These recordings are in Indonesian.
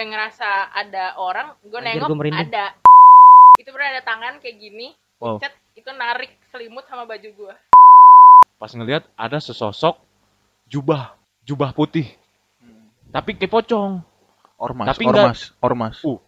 gue ngerasa ada orang gue Anjir, nengok gue ada itu bener ada tangan kayak gini Wow. itu narik selimut sama baju gue Pas ngelihat ada sesosok jubah, jubah putih. Tapi kayak pocong. Ormas, Tapi enggak- ormas, ormas. Uh.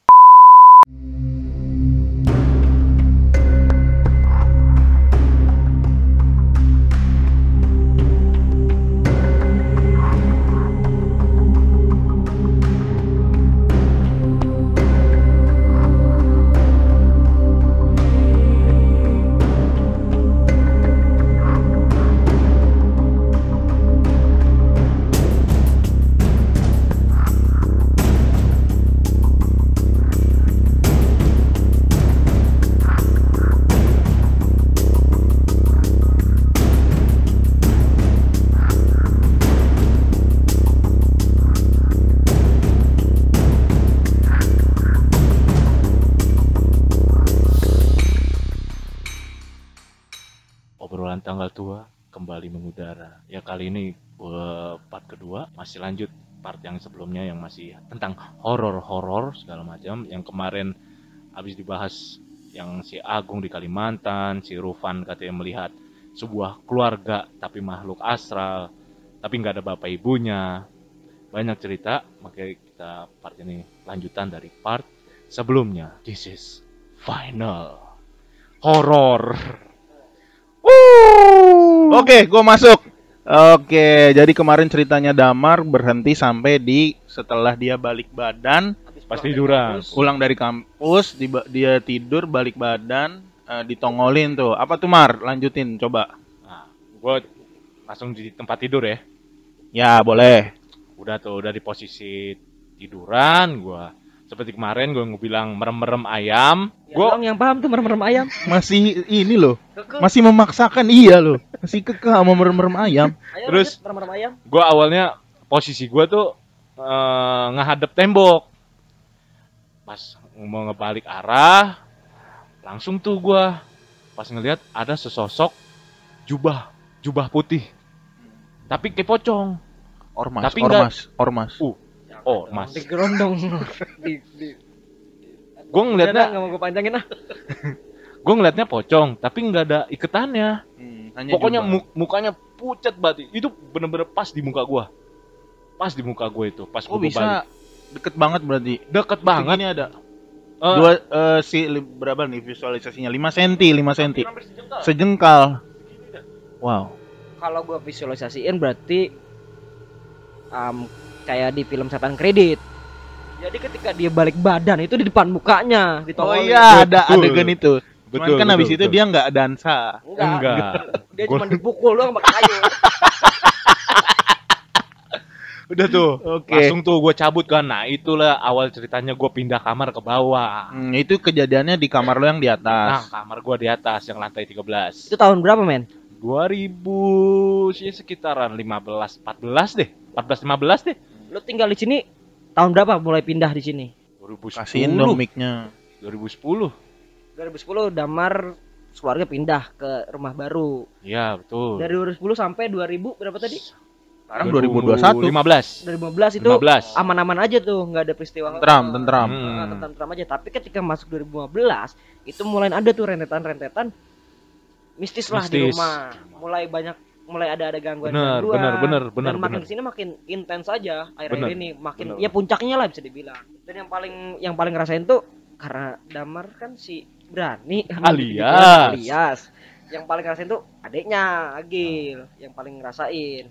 Masih lanjut part yang sebelumnya yang masih tentang horor-horor segala macam. Yang kemarin habis dibahas yang si Agung di Kalimantan, si Rufan katanya melihat sebuah keluarga tapi makhluk astral, tapi nggak ada bapak ibunya. Banyak cerita, makanya kita part ini lanjutan dari part sebelumnya. This is final horror. Oke, gua masuk. Oke, jadi kemarin ceritanya Damar berhenti sampai di setelah dia balik badan, Pas tiduran. pulang dari kampus, dia tidur balik badan, eh, ditongolin tuh. Apa tuh Mar? Lanjutin coba. Nah, gue langsung di tempat tidur ya. Ya, boleh. Udah tuh, udah di posisi tiduran. Gua seperti kemarin gue bilang merem-merem ayam. Ya, Gue yang paham tuh merem-merem ayam. Masih ini loh. Keke. Masih memaksakan iya loh. Masih kekeh sama merem-merem ayam. Ayo, Terus- lanjut, merem-merem ayam. gua awalnya posisi gue tuh eh, ngehadap tembok. Pas mau ngebalik arah, langsung tuh gua pas ngelihat ada sesosok jubah, jubah putih. Tapi kayak pocong. Ormas, Tapi enggak- ormas, ormas. Uh, oh, mas. Di gerondong. di, di. Gue ngeliatnya, nggak mau gue panjangin ah. gue ngeliatnya pocong, tapi nggak ada iketannya. Hmm, hanya Pokoknya mu- mukanya pucat banget. Itu bener-bener pas di muka gua. Pas di muka gue itu, pas Oh gua balik. bisa deket banget berarti. Deket banget. Segini ada. Eh, Dua eh, si li- berapa nih visualisasinya? 5 cm, 5 cm. hampir sejengkal. Sejengkal. Wow. Kalau gue visualisasiin berarti um, kayak di film setan kredit. Jadi ketika dia balik badan itu di depan mukanya Oh ditongolin. iya, ada Betul. adegan itu. Cuman Betul, kan betul, habis itu betul. dia nggak dansa. Enggak. Enggak. Dia Gua- cuma dipukul doang pakai kayu. Udah tuh. Oke. Langsung tuh gue cabut kan. Nah, itulah awal ceritanya gue pindah kamar ke bawah. Hmm, itu kejadiannya di kamar lo yang di Nah, atas. kamar gue di atas yang lantai 13. itu tahun berapa men? 2000 sih sekitaran 15 14 deh. 14 15 deh. Lu tinggal di sini tahun berapa mulai pindah di sini? 2010. Kasihin dong mic-nya. 2010. 2010 Damar keluarga pindah ke rumah baru. Iya, betul. Dari 2010 sampai 2000 berapa tadi? Sekarang 2021. 15. 2015 itu 15. aman-aman aja tuh, nggak ada peristiwa Tentram, tentram. Hmm. Nah, tentram-tentram aja. Tapi ketika masuk 2015 itu mulai ada tuh rentetan-rentetan mistis lah di Mistis. rumah. Mulai banyak mulai ada ada gangguan Bener, gangguan bener, bener, bener, dan makin bener. ke sini makin intens aja akhir-akhir ini makin bener. ya puncaknya lah bisa dibilang dan yang paling yang paling ngerasain tuh karena Damar kan si berani Alias. alias yang paling ngerasain tuh adiknya Agil yang paling ngerasain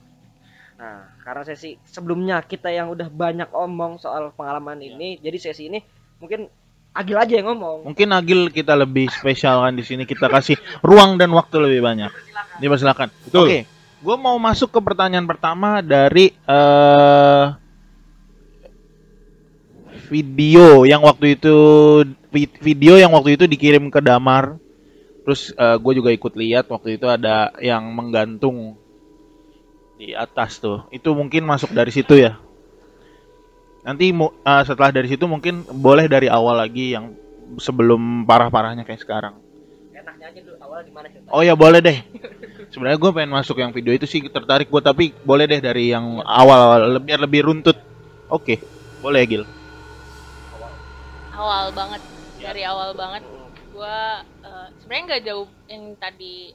nah karena sesi sebelumnya kita yang udah banyak omong soal pengalaman ini jadi sesi ini mungkin Agil aja yang ngomong Mungkin Agil kita lebih spesial kan di sini kita kasih ruang dan waktu lebih banyak. Silakan. Betul. Oke, gue mau masuk ke pertanyaan pertama dari eh video yang waktu itu vi- video yang waktu itu dikirim ke Damar. Terus gue juga ikut lihat waktu itu ada yang menggantung di atas tuh. Itu mungkin masuk dari situ ya. Nanti eh, setelah dari situ mungkin boleh dari awal lagi yang sebelum parah-parahnya kayak sekarang. enaknya aja dulu awal gimana cerita Oh ya boleh deh. Sebenarnya gue pengen masuk yang video itu sih tertarik gue tapi boleh deh dari yang awal biar lebih runtut. Oke, boleh Gil. awal banget Ya. dari awal banget gue uh, sebenarnya nggak jauh yang tadi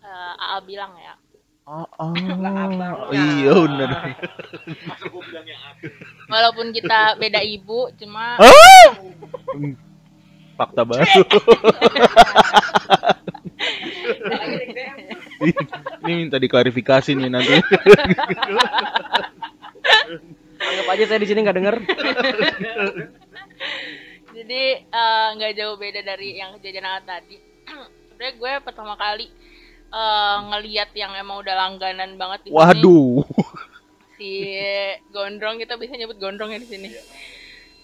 uh, AA bilang ya Oh, oh. abang. iya bener. walaupun kita beda ibu cuma Ah! Fakta baru. Ini minta diklarifikasi nih nanti. Anggap aja saya di sini nggak denger. jadi eh, nggak jauh beda dari yang kejadian tadi sebenarnya gue pertama kali eh, ngeliat yang emang udah langganan banget di sini Waduh. si gondrong kita bisa nyebut gondrong ya di sini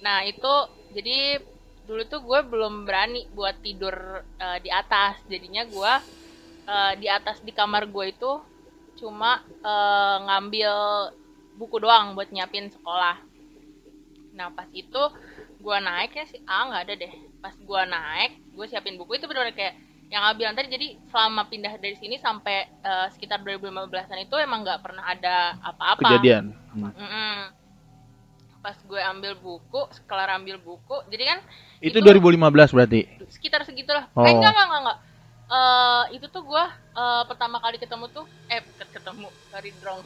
nah itu jadi dulu tuh gue belum berani buat tidur eh, di atas jadinya gue eh, di atas di kamar gue itu cuma eh, ngambil buku doang buat nyiapin sekolah nah pas itu gue naiknya sih ah nggak ada deh pas gue naik gue siapin buku itu benar kayak yang Abi bilang tadi jadi selama pindah dari sini sampai eh, sekitar 2015an itu emang nggak pernah ada apa-apa Kejadian. Hmm. Mm-mm. pas gue ambil buku kelar ambil buku jadi kan Itu Itu- 2015 berarti. sekitar segitulah Oh. eh enggak enggak enggak, enggak. Eh, itu tuh gue eh, pertama kali ketemu tuh eh ket- ketemu sorry drong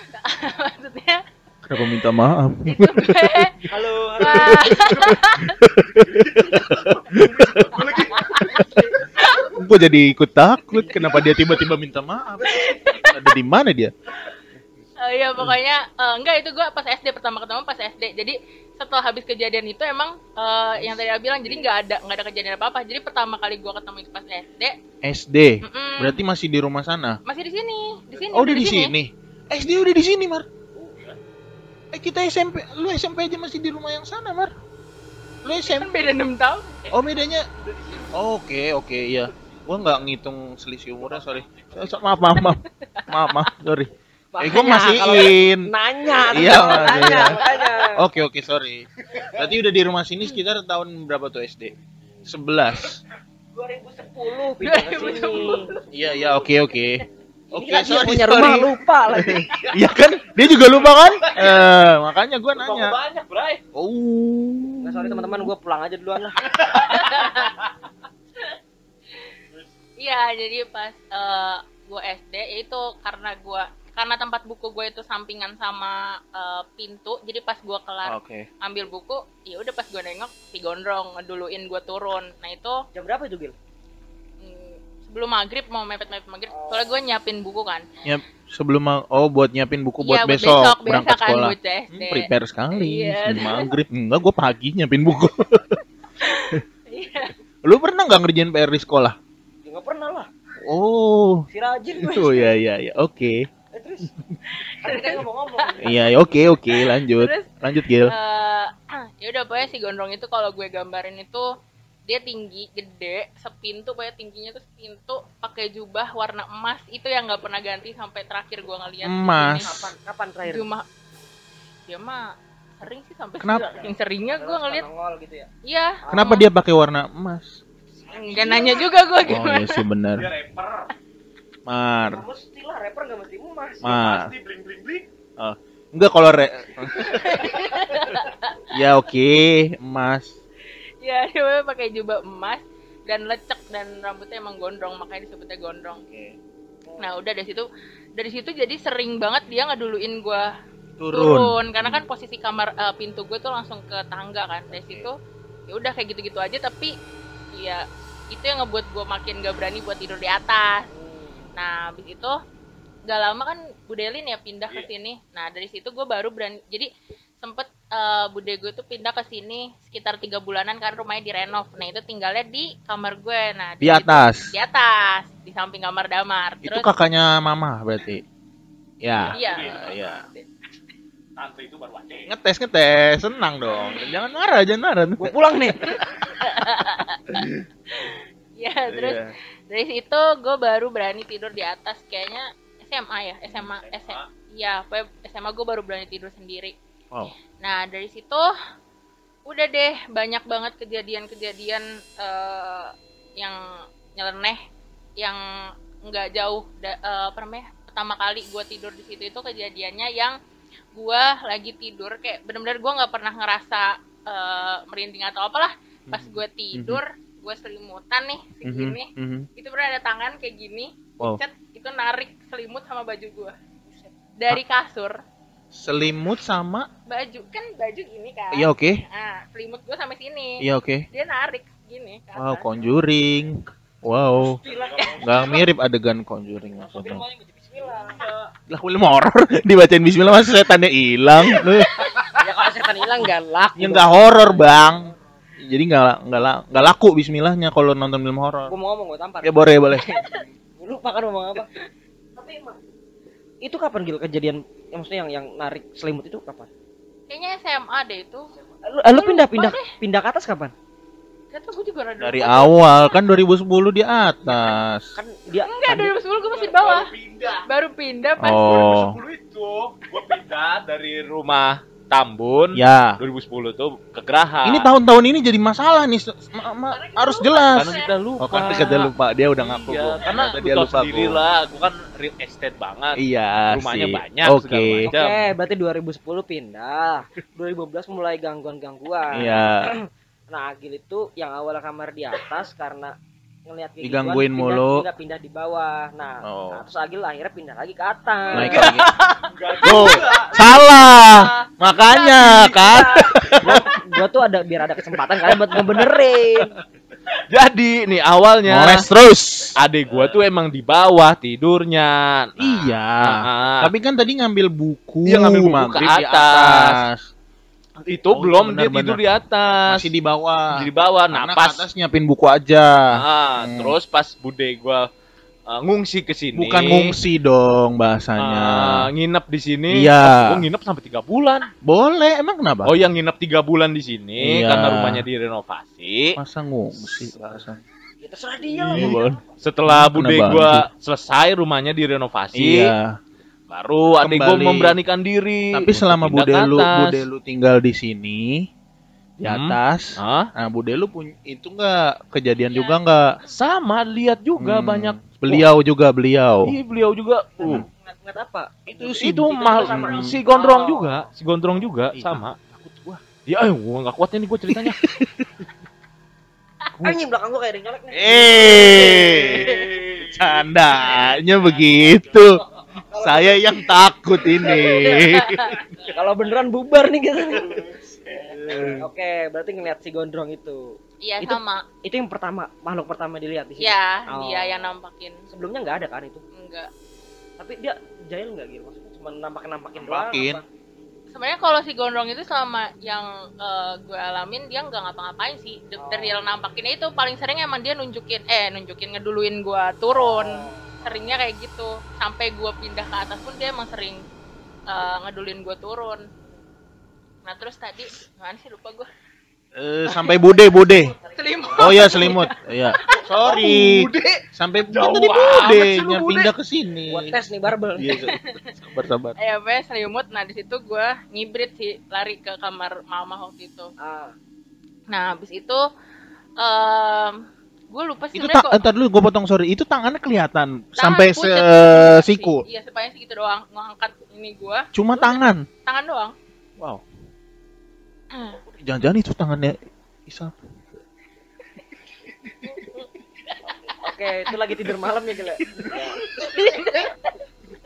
maksudnya Kenapa minta maaf? itu gue Halo, Wah, Gue jadi ikut takut. Kenapa dia tiba-tiba minta maaf? Ada di mana dia? eh, iya pokoknya eh, enggak itu gue pas SD pertama ketemu pas SD jadi setelah habis kejadian itu emang eh, yang tadi aku bilang jadi nggak ada nggak ada kejadian apa apa jadi pertama kali gue ketemu itu pas SD SD. mm-mm, Berarti masih di rumah sana. masih di sini di sini Oh, udah di sini. SD udah di sini, Mar. Eh, kita SMP. Lu SMP aja masih di rumah yang sana, Mar. Lu kan SMP. beda enam tahun Oh, bedanya. Oke, oke, iya. Gua nggak ngitung selisih umurnya, sorry. So- so- Maaf, maaf, maaf. Maaf, maaf, sorry. Eh, gua Makanya kalau masihin. Nanya, Iya, nanya. Oke, oke, sorry. Berarti udah di rumah sini sekitar tahun berapa tuh SD? 11. 2010 pindah ke sini. Iya, iya, oke, oke. Oke, dia sorry, punya sorry. rumah lupa lagi. Iya kan? Dia juga lupa kan? Eh, makanya gua nanya. banyak, Bray. Oh. Nah, sorry teman-teman, gue pulang aja duluan lah. Iya, jadi pas eh, gue SD itu karena gue karena tempat buku gue itu sampingan sama eh, pintu, jadi pas gue kelar Oke. ambil buku, ya udah pas gue nengok si gondrong ngeduluin gue turun. Nah itu Jam berapa itu, Gil? mm, sebelum maghrib mau mepet-mepet maghrib, soalnya gue nyiapin buku kan. Nyap sebelum ma- oh buat nyiapin buku buat Iya, buat besok, besok, berangkat kan, sekolah. Hmm, prepare sekali. Iya. Sebelum Maghrib enggak gua pagi nyiapin buku. Iya. Lu pernah nggak ngerjain PR di sekolah? Ya nggak pernah lah. Oh. Si rajin gue. Oh iya iya iya. Oke. Terus kan kita ngomong-ngomong. Iya, oke oke, lanjut. Terus, Lanjut, Gil. Eh, ya udah pokoknya si gondrong itu kalau gue gambarin itu dia tinggi gede sepintu pokoknya tingginya tuh sepintu pakai jubah warna emas itu yang nggak pernah ganti sampai terakhir gue ngeliat Emas. Kapan kapan terakhir? cuma dia mah sering sih sampai Kenapa? saking seringnya gue ngeliat gitu ya. iya Kenapa dia pakai warna emas? nggak nanya juga gue Oh gimana iya sih benar. Mar. Mesti lah, rapper nggak mesti emas. Mar. Oh. Enggak kalau re Ya oke, emas. ya dia pakai jubah emas dan lecek dan rambutnya emang gondrong makanya disebutnya gondrong nah udah dari situ dari situ jadi sering banget dia ngeduluin gue Turun. turun karena kan posisi kamar eh, pintu gue tuh langsung ke tangga kan dari situ ya udah kayak gitu-gitu aja tapi ya itu yang ngebuat gue makin gak berani buat tidur di atas nah habis itu gak lama kan Budelin ya pindah ke sini nah dari situ gue baru berani jadi sempet eh, bude gue tuh pindah ke sini sekitar tiga bulanan karena rumahnya direnov nah itu tinggalnya di kamar gue nah Di situ- atas. di atas di samping kamar damar Itu kakaknya mama berarti. Ya. Iya. Iya. Tante itu baru. Ngetes ngetes, senang dong. Jangan marah, jangan marah. Gue pulang nih. ya terus Iya. Dari situ gue baru berani tidur di atas kayaknya SMA ya SMA SMA ya pokoknya SMA gue baru berani tidur sendiri. Wow. nah dari situ udah deh banyak banget kejadian-kejadian eh, yang nyeleneh yang nggak jauh da, eh, apa namanya pertama kali gue tidur di situ itu kejadiannya yang gue lagi tidur kayak bener-bener gue nggak pernah ngerasa eh, merinding atau apalah pas gue tidur gue selimutan nih segini mhm. itu pernah ada tangan kayak gini Wow. cet, itu narik selimut sama baju gue dari kasur Selimut sama baju kan baju gini kan Iya oke. nah selimut gue sampai sini Iya oke. dia narik gini Wow, conjuring. Wow. Nggak mirip adegan conjuring maksudnya. Bismillah. Lah film horor dibacain bismillah masa setannya hilang. Ya kalau setan hilang nggak laku ya nggak horor, Bang. Jadi nggak nggak nggak laku bismillahnya kalau nonton film horor. gue mau ngomong gue tampar Ya boleh boleh. Lupa kan ngomong apa tapi emang itu kapan Gil kejadian yang maksudnya yang yang narik selimut itu kapan kayaknya SMA deh itu lu, lu pindah lupa pindah deh. pindah ke atas kapan Gak tau gue juga rada Dari lupa. awal kan 2010 di atas. kan dia Enggak, kan dia- 2010 gue masih di bawah. pindah. Baru pindah pas Oh. 2010 itu gua pindah dari rumah Tambun. Ya. 2010 tuh ke Geraha. Ini tahun-tahun ini jadi masalah nih. Ma- ma- harus lupa. jelas. karena kita lupa. Oh, karena kita lupa. Dia udah ngaku. Iya, karena Ternyata dia lupa sendiri Bu. lah. Gua kan real estate banget. Iya Rumahnya sih. banyak, Oke. segala macam. Oke, berarti 2010 pindah. 2012 mulai gangguan-gangguan. Iya. Nah, Agil itu yang awalnya kamar di atas karena ngelihat kayak Digangguin gituan, mulu. Pindah, pindah di bawah. Nah, Oh. nah, terus Agil akhirnya pindah lagi ke atas. Naik lagi. Tuh, salah. Makanya kan. gua, gua tuh ada biar ada kesempatan kalian buat ngebenerin. Jadi nih awalnya Moles terus. adek gua tuh emang di bawah tidurnya. Nah, Iya. ah, Tapi kan tadi ngambil buku. Iya, ngambil buku maghrib ke di atas. Itu Oh, belum iya, dia tidur di atas. Masih di bawah. di bawah. Nah, Karena pas atas nyiapin buku aja. Ah, Hmm. terus pas bude gua uh, ngungsi ke sini. Bukan ngungsi dong ah, bahasanya. nginep di sini. Iya. Gua nginep sampai tiga bulan. Boleh, emang kenapa? Oh, yang nginep tiga bulan di sini Iya. karena rumahnya direnovasi. Masa ngungsi. Ya terserah dia. Iya. Setelah bude gua selesai rumahnya direnovasi, Iya. Baru adik gua Kembali. memberanikan diri. Tapi selama bude lu, bude lu tinggal di sini di Hmm. atas. Hah? Nah, bude lu punya itu enggak kejadian Iya. juga enggak? Sama lihat juga Hmm. banyak Beliau juga beliau. Iya, beliau juga. Uh, Ngeliat apa? Itu sih itu itu mal sama. si gondrong Oh. juga, si gondrong juga Iya. sama. Takut gua. Ya, eh, gua nggak kuat ini gua ceritanya. Anjing belakang gua kayak ada nyolek nih. Eh, candanya begitu. Saya yang takut ini. Kalau beneran bubar nih gitu. Oke, berarti ngeliat si gondrong itu. Iya Itu- sama. Itu yang pertama, makhluk pertama dilihat di sini. Iya, Oh. dia yang nampakin. Sebelumnya nggak ada kan itu. Enggak. Tapi dia jahil nggak gitu? Maksudnya cuma nampakin-nampakin doang. Nampakin. Sebenarnya kalau si gondrong itu selama yang eh, gue alamin dia nggak ngapa-ngapain sih. The, the real nampakinnya itu paling sering emang dia nunjukin eh nunjukin ngeduluin gue turun. Seringnya kayak gitu. Sampai gue pindah ke atas pun dia emang sering eh, ngeduluin gue turun. Nah terus tadi mana sih lupa gue. Eh, sampai bude bude. Selimut. Oh ya selimut. Iya. Sorry. Sampai Jauh tadi bude Bude. pindah ke sini. Buat tes nih barbel. Iya, sabar sabar. Eh apa selimut. Nah di situ gue ngibrit sih lari ke kamar mama waktu itu. Ah, Nah habis itu em gue lupa sih Itu tak, entar dulu gue potong sorry. Itu tangannya kelihatan Tangan sampai pucet, se siku. sih. Iya, sepanjang segitu doang. Ngangkat ini gua, Cuma tangan. tangan doang. Wow. Jangan-jangan itu tangannya Isa. Oke, itu lagi tidur malam ya gila.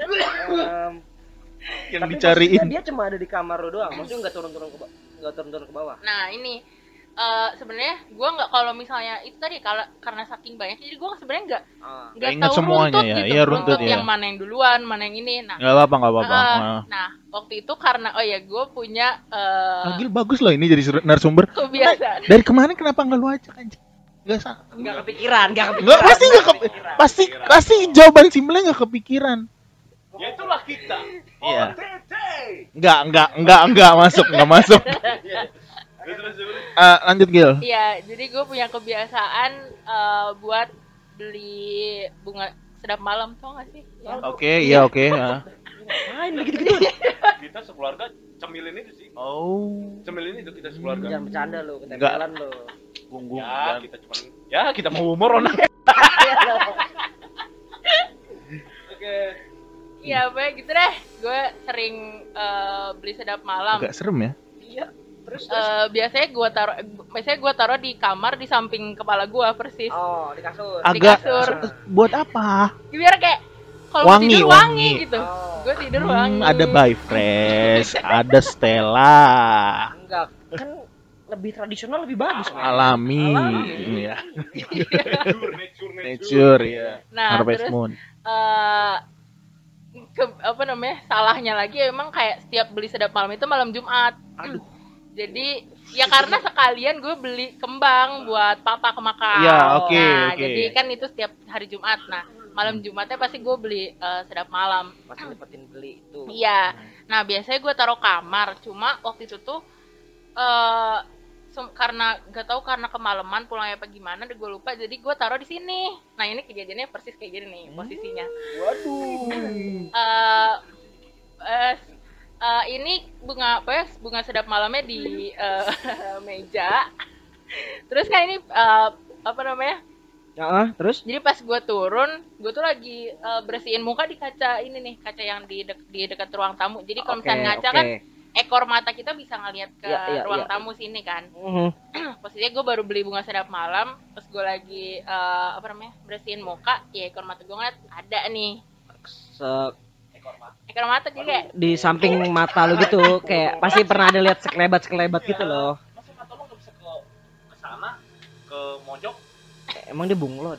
Em, Yang dicariin. dia cuma ada di kamar lo doang. Maksudnya nggak turun-turun ke nggak turun-turun ke bawah. Nah, ini eh sebenarnya gua nggak kalau misalnya itu tadi kalau karena saking banyak jadi gua sebenarnya nggak Ah. nggak ingat tahu semuanya runtut ya. gitu. Iya, runtut ya. yang mana yang duluan, mana yang ini. Nah, Gak apa-apa, gak apa-apa. eh, Nah. nah, waktu itu karena oh ya gua punya eh Agil bagus loh ini jadi narasumber. kebiasaan. Dari kemarin kenapa nggak lu ajak aja? Nggak sa Nggak kepikiran, nggak kepikiran. Nggak pasti nggak kepi- pasti pasti jawaban simpelnya nggak kepikiran. ya itulah kita. Iya. Nggak nggak nggak nggak masuk nggak masuk. Eh, lanjut Gil. Iya, jadi gue punya kebiasaan eh, buat beli bunga sedap malam tau gak sih? Ya. Oke, iya oke. Main begitu-gitu. Kita sekeluarga cemilin itu sih. Oh, Cemilin itu kita sekeluarga. Jangan bercanda lo, ketempelan lo. punggung. Ya, dan- kita cuma ya kita mau humor Ona. Oke. Iya, apa gitu deh. Gue sering eh, beli sedap malam. Agak serem ya. Iya. Terus Eh, biasanya gua taruh biasanya gua taruh di kamar di samping kepala gua persis. Oh, di kasur. Di Agak kasur. buat apa? Biar kayak kalau Wangi, tidur wangi. wangi, gitu. Oh. Gua tidur Hmm, wangi. ada by fresh, ada Stella, Enggak, kan lebih tradisional lebih bagus. Alami, Alami. ya. Nature, ya. Nah, Harvest terus Moon. eh ke, apa namanya salahnya lagi emang kayak setiap beli sedap malam itu malam Jumat. Aduh. Jadi ya karena sekalian gue beli kembang buat papa ke Makau. Ya, oke, Nah, oke. jadi kan itu setiap hari Jumat. Nah, malam Jumatnya pasti gue beli eh, sedap malam. Pasti dapetin beli itu. Iya. Nah, biasanya gue taruh kamar. Cuma waktu itu tuh eh sem- karena gak tahu karena kemalaman pulangnya apa gimana, gue lupa. Jadi gue taruh di sini. Nah, ini kejadiannya persis kayak gini nih posisinya. Waduh. eh eh, eh, ini bunga apa ya bunga sedap malamnya di eh, meja terus kan ini eh, apa namanya Ya, ah, terus? jadi pas gue turun gue tuh lagi eh, bersihin muka di kaca ini nih kaca yang di dek- di dekat ruang tamu jadi kalau Oke, misalnya ngaca oke. kan ekor mata kita bisa ngeliat ke Iya, iya, ruang iya. tamu sini kan Mhm. posisinya gue baru beli bunga sedap malam terus gue lagi eh, apa namanya bersihin muka ya ekor mata gue ngeliat ada nih Se- ekor mata jadi kayak di samping mata lu gitu kayak pasti pernah ada lihat sekelebat sekelebat gitu loh Masa mata lo nggak bisa ke ke sana, ke mojok? emang dia bunglon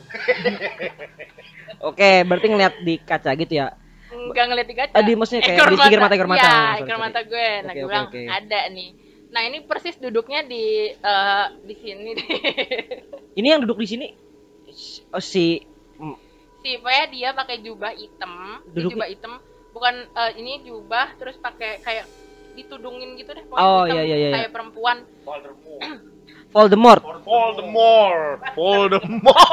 oke berarti ngeliat di kaca gitu ya Enggak ngeliat di kaca. Ah, di- maksudnya kayak di pinggir mata, ekor mata. Iya, Sorry, ekor mata gue. Nah, gue bilang oke. ada nih. Nah, ini persis duduknya di eh, di sini deh. ini yang duduk di sini oh, si mm, si pokoknya dia pakai jubah hitam, Duduk- jubah hitam. Bukan eh, ini jubah terus pakai kayak ditudungin gitu deh Oh, hitam, iya, iya, iya. kayak perempuan Voldemort Voldemort, Voldemort.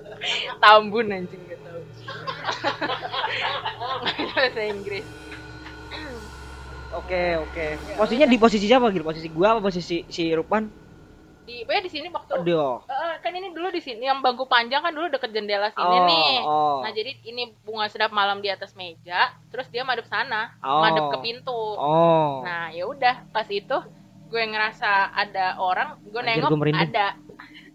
tambun anjing gak tahu. bahasa Inggris. oke oke posisinya di posisi siapa gitu posisi gua apa posisi si Rupan Di pokoknya di sini waktu aduh Eh, kan ini dulu di sini yang bangku panjang kan dulu deket jendela sini Oh, nih. oh. Nah jadi ini bunga sedap malam di atas meja, terus dia madep sana, Oh. madep ke pintu. oh Nah ya udah pas itu gue ngerasa ada orang, gue Anjir, nengok gue ada.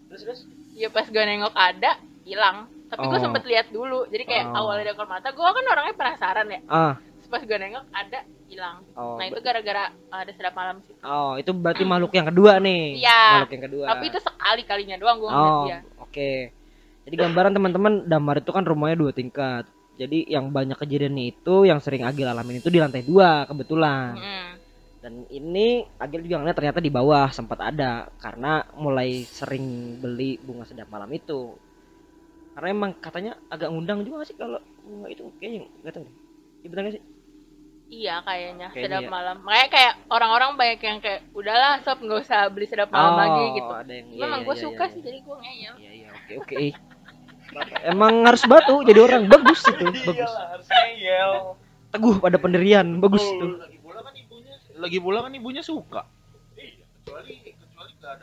Terus terus ya pas gue nengok ada hilang. Tapi gue Oh. sempet lihat dulu, jadi kayak Oh. awalnya dari ekor mata, gue kan orangnya penasaran ya. Terus pas gue nengok ada hilang. Oh, nah itu gara-gara ada sedap malam sih. oh itu berarti makhluk yang kedua nih Iya. makhluk yang kedua Tapi itu sekali kalinya doang gue ngeliat Oh, dia. oke. Jadi gambaran teman-teman Damar itu kan rumahnya dua tingkat. Jadi yang banyak kejadiannya itu yang sering Agil alamin itu di lantai dua kebetulan. Mm. Dan ini Agil juga ngeliat ternyata di bawah sempat ada karena mulai sering beli bunga sedap malam itu. Karena emang katanya agak ngundang juga sih kalau bunga itu kayaknya nggak tahu deh. Iya benar sih? Iya kayaknya Kayaknya sedap ya. malam. Makanya kayak orang-orang banyak yang kayak udahlah sob nggak usah beli sedap malam Oh, lagi gitu. Ada yang, iya, Memang iya, gue iya, suka iya, sih jadi gue ngeyel. Iya iya oke oke. Emang harus batu jadi orang bagus itu bagus. harus ngeyel. Teguh pada pendirian bagus itu. Lagi pula kan ibunya, lagi pula kan ibunya suka.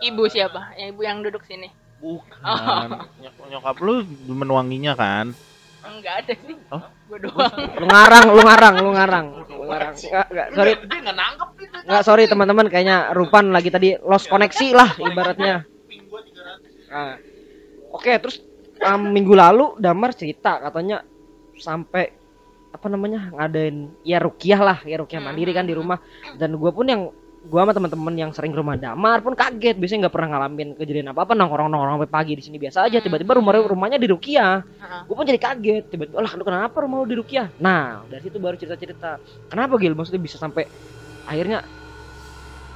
Ibu siapa? Ya, ibu yang duduk sini. Bukan. Oh. Nyok- Nyokap lu menuanginya kan? Enggak ada sih. Oh. Gue doang. lu ngarang lu ngarang lu ngarang. Lu ngarang. Nggak nggak sorry. Dia nggak nangkep gitu. nggak sorry teman-teman. Kayaknya Rupan lagi tadi lost koneksi lah ibaratnya. Nah, oke terus um, minggu lalu Damar cerita katanya sampai apa namanya ngadain ya rukiah lah ya rukiah mandiri kan di rumah. Dan gua pun yang gua sama teman-teman yang sering ke rumah Damar pun kaget. Biasanya nggak pernah ngalamin kejadian apa apa nongkrong nongkrong sampai pagi di sini. Biasa aja tiba-tiba rumah rumahnya di rukiah. Heeh. gue pun jadi kaget tiba-tiba lah kenapa rumah lu di Rukiah? Nah dari situ baru cerita-cerita. Kenapa Gil? Maksudnya bisa sampai akhirnya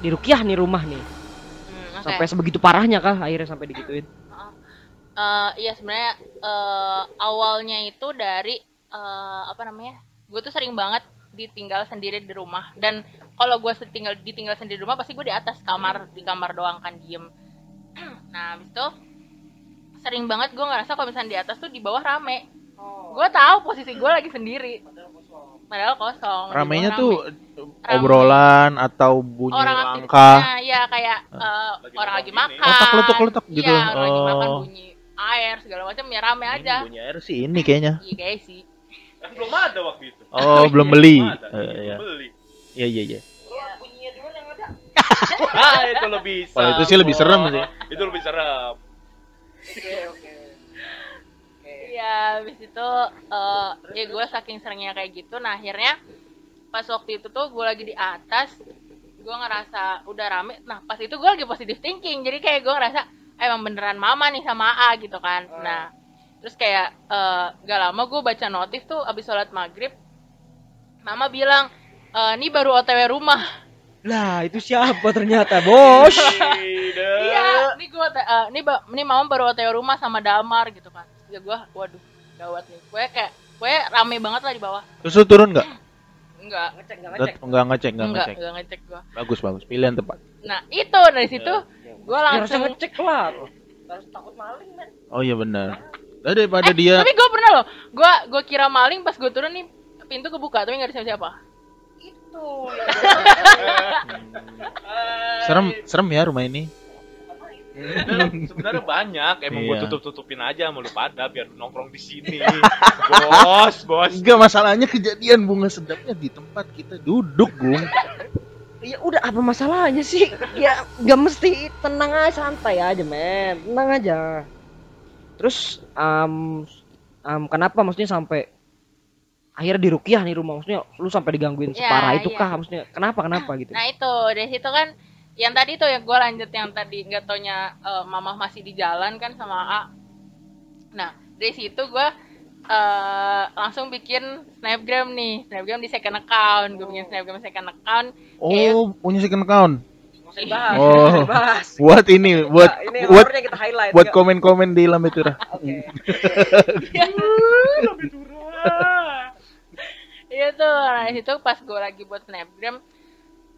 di Rukiah nih rumah nih. Hmm, sampai sebegitu parahnya kah akhirnya sampai digituin? Eh, iya sebenarnya eh, awalnya itu dari eh, apa namanya? Gue tuh sering banget ditinggal sendiri di rumah. Dan kalau gue tinggal ditinggal sendiri di rumah pasti gue di atas kamar di kamar doang kan diem. nah habis itu sering banget gue ngerasa kalau misalnya di atas tuh di bawah rame. Gue tahu posisi gue lagi sendiri. Padahal kosong. Ramenya bawah tuh rame. obrolan atau bunyi orang langkah. ya kayak eh, orang lagi makan. Letak, letak gitu. Iya, orang lagi makan Oh. bunyi air segala macam ya rame aja. Bunyi air sih ini kayaknya. Iya kayak sih. Belum ada waktu itu. Oh, belum beli. Belum ada. Eh, iya. Belum beli. Iya, iya, iya. Wah, itu lebih Kalau itu sih lebih serem sih. Itu lebih serem. Oke, oke. Iya, habis itu eh, ya gue saking seringnya kayak gitu, nah akhirnya pas waktu itu tuh gue lagi di atas, gue ngerasa udah rame. Nah pas itu gue lagi positive thinking, jadi kayak gue ngerasa "Ah, emang beneran mama nih sama A gitu kan. Hmm. Nah terus kayak eh, gak lama gue baca notif tuh abis sholat maghrib, mama bilang e, ini baru OTW rumah. Lah, itu siapa ternyata, Bos? Iya, ini gue eh, ini ba- ini mama baru OTW rumah sama Damar gitu kan. Ya gue, waduh, gawat nih. Gue kayak, gue rame banget lah di bawah. Terus lu turun nggak? Enggak, ngecek, enggak Enggak, ngecek. enggak ngecek, enggak enggak, ngecek. enggak ngecek gua. Bagus, bagus. Pilihan tepat. Nah, itu dari situ gua Ya, harusnya langsung ngecek lah. Harus takut maling, men. Oh iya benar. Nah, daripada Eh, dia Tapi gua pernah loh. Gua gua kira maling pas gua turun nih pintu kebuka tapi nggak ada siapa-siapa. Itu. serem, serem ya rumah ini. Sebenarnya- Sebenarnya banyak, emang Iya. gua tutup-tutupin aja sama lu pada biar nongkrong di sini. bos, bos. Enggak masalahnya kejadian bunga sedapnya di tempat kita duduk, Gung. Ya udah apa masalahnya sih? Ya nggak mesti tenang aja santai aja men, tenang aja. Terus um, um, kenapa maksudnya sampai akhirnya dirukiah nih rumah maksudnya lu sampai digangguin Ya, separah itu iya. kah maksudnya kenapa kenapa gitu? Nah, itu dari situ kan yang tadi tuh yang gua lanjut yang tadi nggak taunya eh, mama masih di jalan kan sama A. Nah, dari situ gua eh, langsung bikin snapgram nih, snapgram di second account. Gue bikin snapgram second account. Oh, punya second account. Dibahas, Oh. dibahas. Buat ini, buat Nah, ini buat horornya kita highlight. buat komen-komen di Lambetura. Oke. Iya tuh, nah itu pas gue lagi buat snapgram,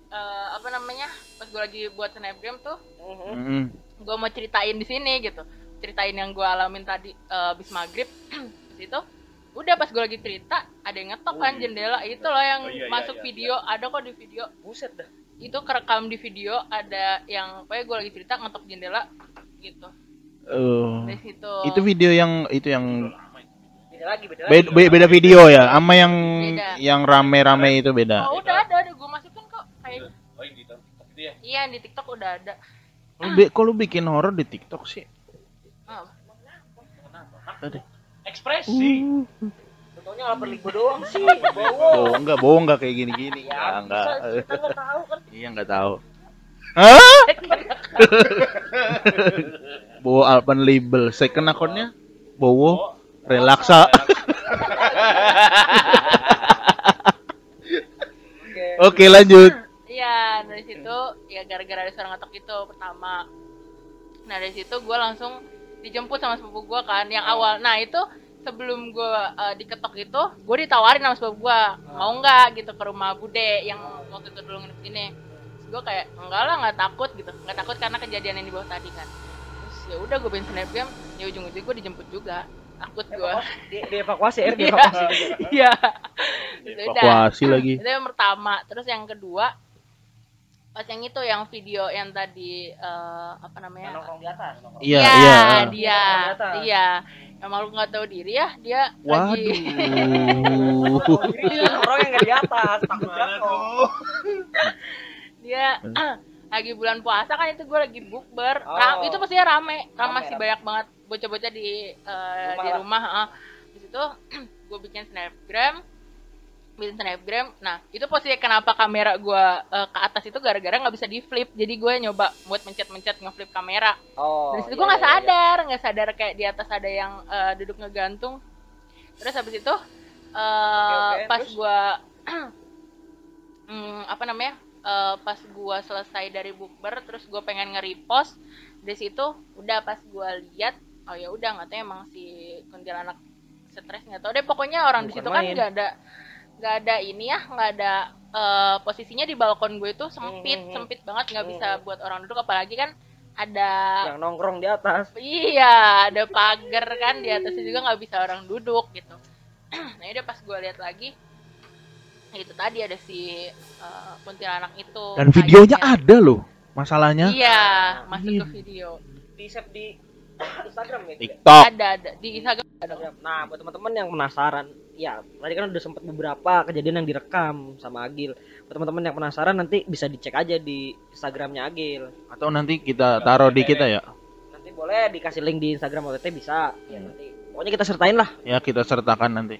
eh, apa namanya? Pas gue lagi buat snapgram tuh, Mhm. Mm. gue mau ceritain di sini gitu, ceritain yang gue alamin tadi eh, abis maghrib, itu udah pas gue lagi cerita ada yang ngetok kan jendela itu loh yang Oh, iya, iya, masuk iya, video ada kok di video Buset dah. itu kerekam di video ada yang pokoknya gue lagi cerita ngetok jendela gitu Oh. dari situ Itu video yang itu yang lagi, beda lagi. beda, be- beda video ya, sama yang Beda. yang rame-rame itu beda. oh udah ada ada gue masukin kok kayak Oh, yang di TikTok itu ya. iya di tiktok udah ada Lu bi- Kok lu bikin horor di TikTok sih? Oh, Tadi. Ekspresi. Contohnya alat berligo doang sih. Oh, enggak bohong enggak kayak gini-gini. Ya, enggak, bisa, enggak. kita nggak tahu kan. Iya, enggak tahu. Hah? Bowo Alpen Label. Second account-nya Bowo Relaksa. Oke. Oke, lanjut. Iya, dari situ ya gara-gara ada suara ngetok itu pertama. Nah dari situ gue langsung dijemput sama sepupu gue kan, yang awal. Nah itu sebelum gue diketok itu, gue ditawarin sama sepupu gue mau nggak gitu ke rumah bude yang waktu itu dulu nginep sini. Gue kayak enggak lah nggak takut gitu, nggak takut karena kejadian yang di bawah tadi kan. Terus ya udah gue bikin snapgram, ya ujung-ujung gue dijemput juga. Takut gue. Di, dievakuasi ya, dievakuasi. Iya. Evakuasi lagi. Itu yang pertama. Terus yang kedua, pas yang itu yang video yang tadi eh, apa namanya? Nongkrong di atas. Iya, Ya, iya. dia, dia. Yang malu nggak tahu diri ya, dia lagi Waduh. Nongkrong yang nggak di atas, takut jatuh. dia lagi bulan puasa kan itu gue lagi bukber. Oh. Ram- itu pastinya rame, Rame, rame masih rame. banyak banget bocah-bocah di eh, Rumah di rumah. ah. Di situ gue bikin snapgram, bikin snapgram. Nah itu posisi kenapa kamera gue eh, ke atas itu gara-gara nggak bisa di flip. Jadi gue nyoba buat mencet-mencet ngeflip kamera. Oh. Dari situ iya, gue nggak iya, iya. sadar, nggak sadar kayak di atas ada yang eh, duduk ngegantung. Terus habis itu eh, oke, pas terus? gue hmm, apa namanya? eh, pas gue selesai dari bukber, terus gue pengen nge-repost dari situ, udah pas gue lihat, oh ya udah nggak tahu emang si kuntilanak stres nggak tahu deh pokoknya orang di situ kan nggak ada nggak ada ini ya nggak ada eh, posisinya di balkon gue itu sempit Hmm, hmm, hmm. sempit banget nggak Hmm, bisa buat orang duduk apalagi kan ada Yang nongkrong di atas. Iya, ada pagar kan di atasnya juga nggak bisa orang duduk gitu. nah udah pas gue lihat lagi, itu tadi ada si eh, kuntilanak itu. Dan videonya kayaknya. ada loh. Masalahnya Iya, masuk Iya. ke video. Di di Instagram ya. TikTok. Ada ada di Instagram ada. Nah, buat teman-teman yang penasaran, ya tadi kan udah sempat beberapa kejadian yang direkam sama Agil. Buat teman-teman yang penasaran nanti bisa dicek aja di Instagramnya Agil. Atau nanti kita taruh di kita ya. Nanti boleh dikasih link di Instagram OTT bisa. Ya nanti pokoknya kita sertain lah. Ya kita sertakan nanti.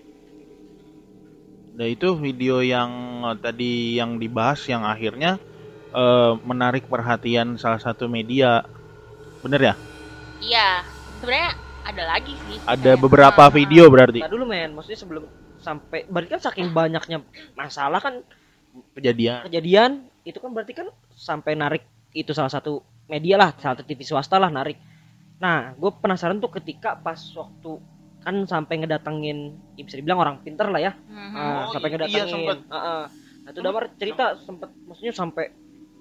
Nah itu video yang eh, tadi yang dibahas yang akhirnya eh, menarik perhatian salah satu media. Bener ya? Iya, sebenarnya ada lagi sih. Ada Kayak, beberapa ah, video berarti Nah dulu men, maksudnya sebelum sampai berarti kan saking banyaknya masalah kan kejadian. kejadian itu kan berarti kan sampai narik itu salah satu media lah salah satu TV swasta lah narik nah gue penasaran tuh ketika pas waktu kan sampai ngedatengin ya bisa dibilang orang pinter lah ya mhm. Ah, Oh, sampai iya, ngedatengin sempet. Ah, ah. nah itu damar cerita sempet maksudnya sampai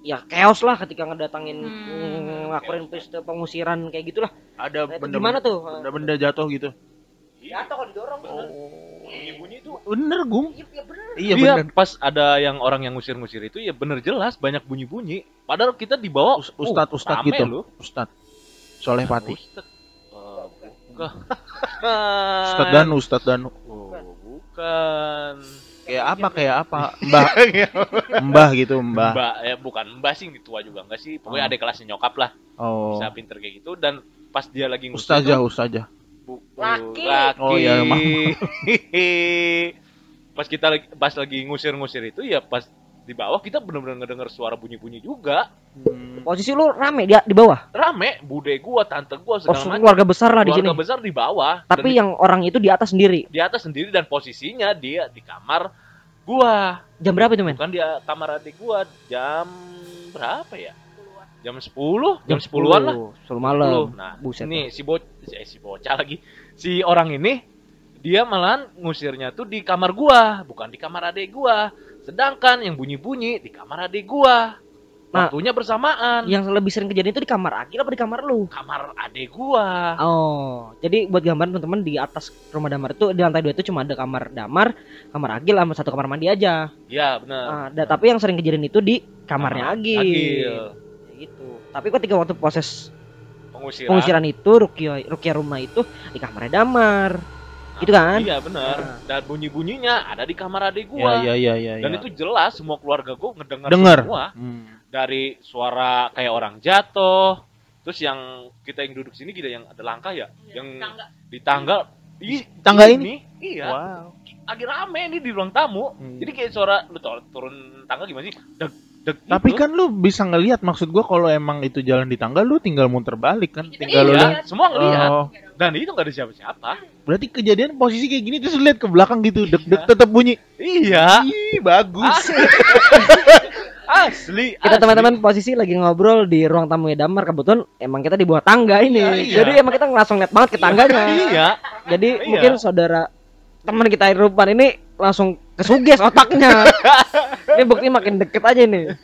ya chaos lah ketika ngedatengin Hmm. mm, ngelakuin peristiwa pengusiran kayak gitulah Ada Nah, benda gimana tuh benda-benda jatuh gitu. jatuh kalau didorong bunyi-bunyi itu Bener, Gung. iya iya bener Iya Iya, bener. pas ada yang orang yang ngusir-ngusir itu ya bener jelas banyak bunyi-bunyi. Padahal kita di bawah Us- Ustadz, uh, Ustadz rame gitu. loh. Ustadz. Soleh Pati. Ustadz. Eh, bukan. Ustadz Danu, Ustadz Danu. Oh, bukan. Kayak apa? Kayak apa? Mbah. Mbah gitu, Mbah. Mbak ya bukan Mbak sih tua juga enggak sih. Pokoknya Oh. ada kelasnya nyokap lah. Oh. Bisa pinter kayak gitu dan pas dia lagi ngusir Ustazah, tuh, ustazah. bu- Laki. laki. Oh, iya, maaf. pas kita lagi pas lagi ngusir-ngusir itu ya pas di bawah kita bener-bener ngedenger suara bunyi-bunyi juga. posisi lu rame dia di bawah Rame, bude gua, tante gua oh segala macam. keluarga besar lah di sini Keluarga besar di bawah. tapi Dan yang orang itu di atas sendiri di atas sendiri dan posisinya dia di kamar gua. jam berapa itu men Bukan dia kamar adik gua jam berapa ya? Jam 10, jam 10 10-an lah. 10 malam 10. Nah, Buset ini si bo eh, si bocah lagi. Si orang ini dia malahan ngusirnya tuh di kamar gua, bukan di kamar adik gua. Sedangkan yang bunyi-bunyi di kamar adik gua. Nah, Waktunya bersamaan. yang lebih sering kejadian itu di kamar Akil apa di kamar lu Kamar adik gua. oh jadi buat gambaran teman-teman di atas rumah damar itu di lantai dua itu cuma ada kamar damar kamar Agil sama satu kamar mandi aja Ya, benar. Ah, da- tapi yang sering kejadian itu di kamarnya Kamar Agil, Agil. Kayak gitu tapi ketika waktu proses Pengusiran. pengusiran itu Rukia Rukia rumah itu di kamarnya damar gitu kan Iya, benar. Nah. Dan bunyi-bunyinya ada di kamar adik Ya, gua. ya, ya, ya. Dan ya. itu jelas semua keluarga gua ngedengar Dengar. semua. Hmm. dari suara kayak orang jatuh terus yang kita yang duduk sini kita yang ada langkah ya yang Tangga. di tangga di Tangga ini? iya Wow. lagi rame ini di ruang tamu Hmm. jadi kayak suara lu turun tangga gimana sih deg deg Tapi gitu. kan lu bisa ngelihat maksud gua kalau emang itu jalan di tangga lu tinggal muter balik kan. Tinggal lu iya, lihat. semua ngeliat Oh, dan itu nggak ada siapa-siapa berarti kejadian posisi kayak gini terus lu lihat ke belakang gitu, deg-deg Iya. tetap bunyi. iya Ih, bagus. asli kita teman-teman posisi lagi ngobrol di ruang tamu damar kebetulan emang kita di bawah tangga ini Iya, iya. jadi emang kita langsung lihat banget ke tangganya iya jadi Iya. mungkin saudara teman kita Irfan ini langsung kesuges otaknya. Ini bukti makin deket aja nih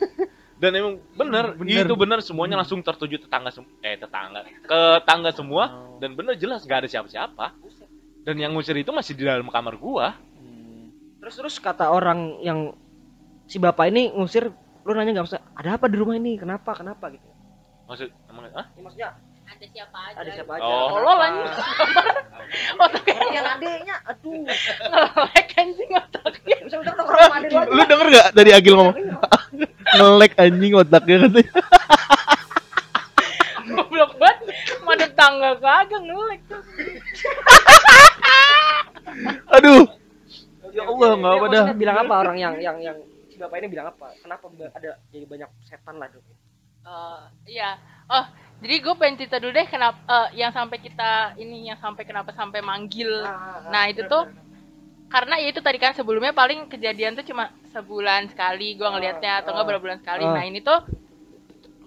dan emang bener, Bener. itu bener semuanya langsung tertuju tetangga sem- eh tetangga ke tangga semua. Dan bener jelas nggak ada siapa-siapa. Dan yang ngusir itu masih di dalam kamar gua. Terus terus kata orang yang si bapak ini ngusir lu nanya nggak usah ada apa di rumah ini? Kenapa? Kenapa? gitu. Maksud emang ah Ya, maksudnya Ada siapa aja? ada siapa aja Oh. Tolol anjing. Otaknya yang adeknya aduh ngelek anjing otaknya. lu denger gak dari Agil ngomong? Ngelek anjing otaknya katanya. Goblok banget. Madep tangga kagak ngelek tuh. Aduh. Ya Allah, Dia enggak apa dah. bilang apa orang yang yang yang bapak ini bilang apa kenapa ada jadi banyak setan lah dok Eh, iya. Oh, jadi gue pengen cerita dulu deh kenapa eh, yang sampai kita ini yang sampai kenapa sampai manggil. Nah, itu tuh karena ya itu tadi kan sebelumnya paling kejadian tuh cuma sebulan sekali gue ngelihatnya atau enggak berapa bulan sekali. Ah. Nah, ini tuh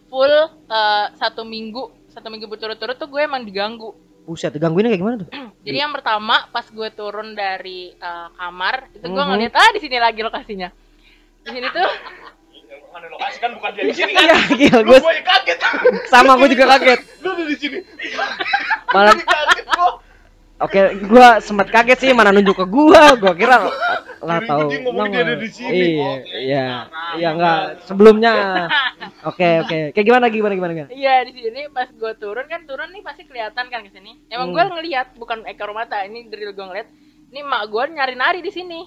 full eh, satu minggu satu minggu berturut-turut tuh gue emang diganggu. buset gangguinnya kayak gimana tuh Jadi yang pertama pas gue turun dari eh, kamar itu gue Mhm. ngeliat ah di sini lagi lokasinya. Di sini tuh mana lokasi kan bukan dia di sini kan? Iya gila gue gua kaget. Sama gue juga kaget. Lu ada di sini. Malah kaget gua oke gue sempat kaget sih mana nunjuk ke gue gue kira lah tahu dia ada di sini. iya Oke, iya. iya enggak sebelumnya. Oke oke. Kayak gimana gimana gimana gimana? Iya di sini pas gue turun kan turun nih pasti kelihatan kan ke sini. Emang Hmm. gue ngeliat bukan ekor mata ini dari gue ngeliat Ini mak gue nyari nari di sini,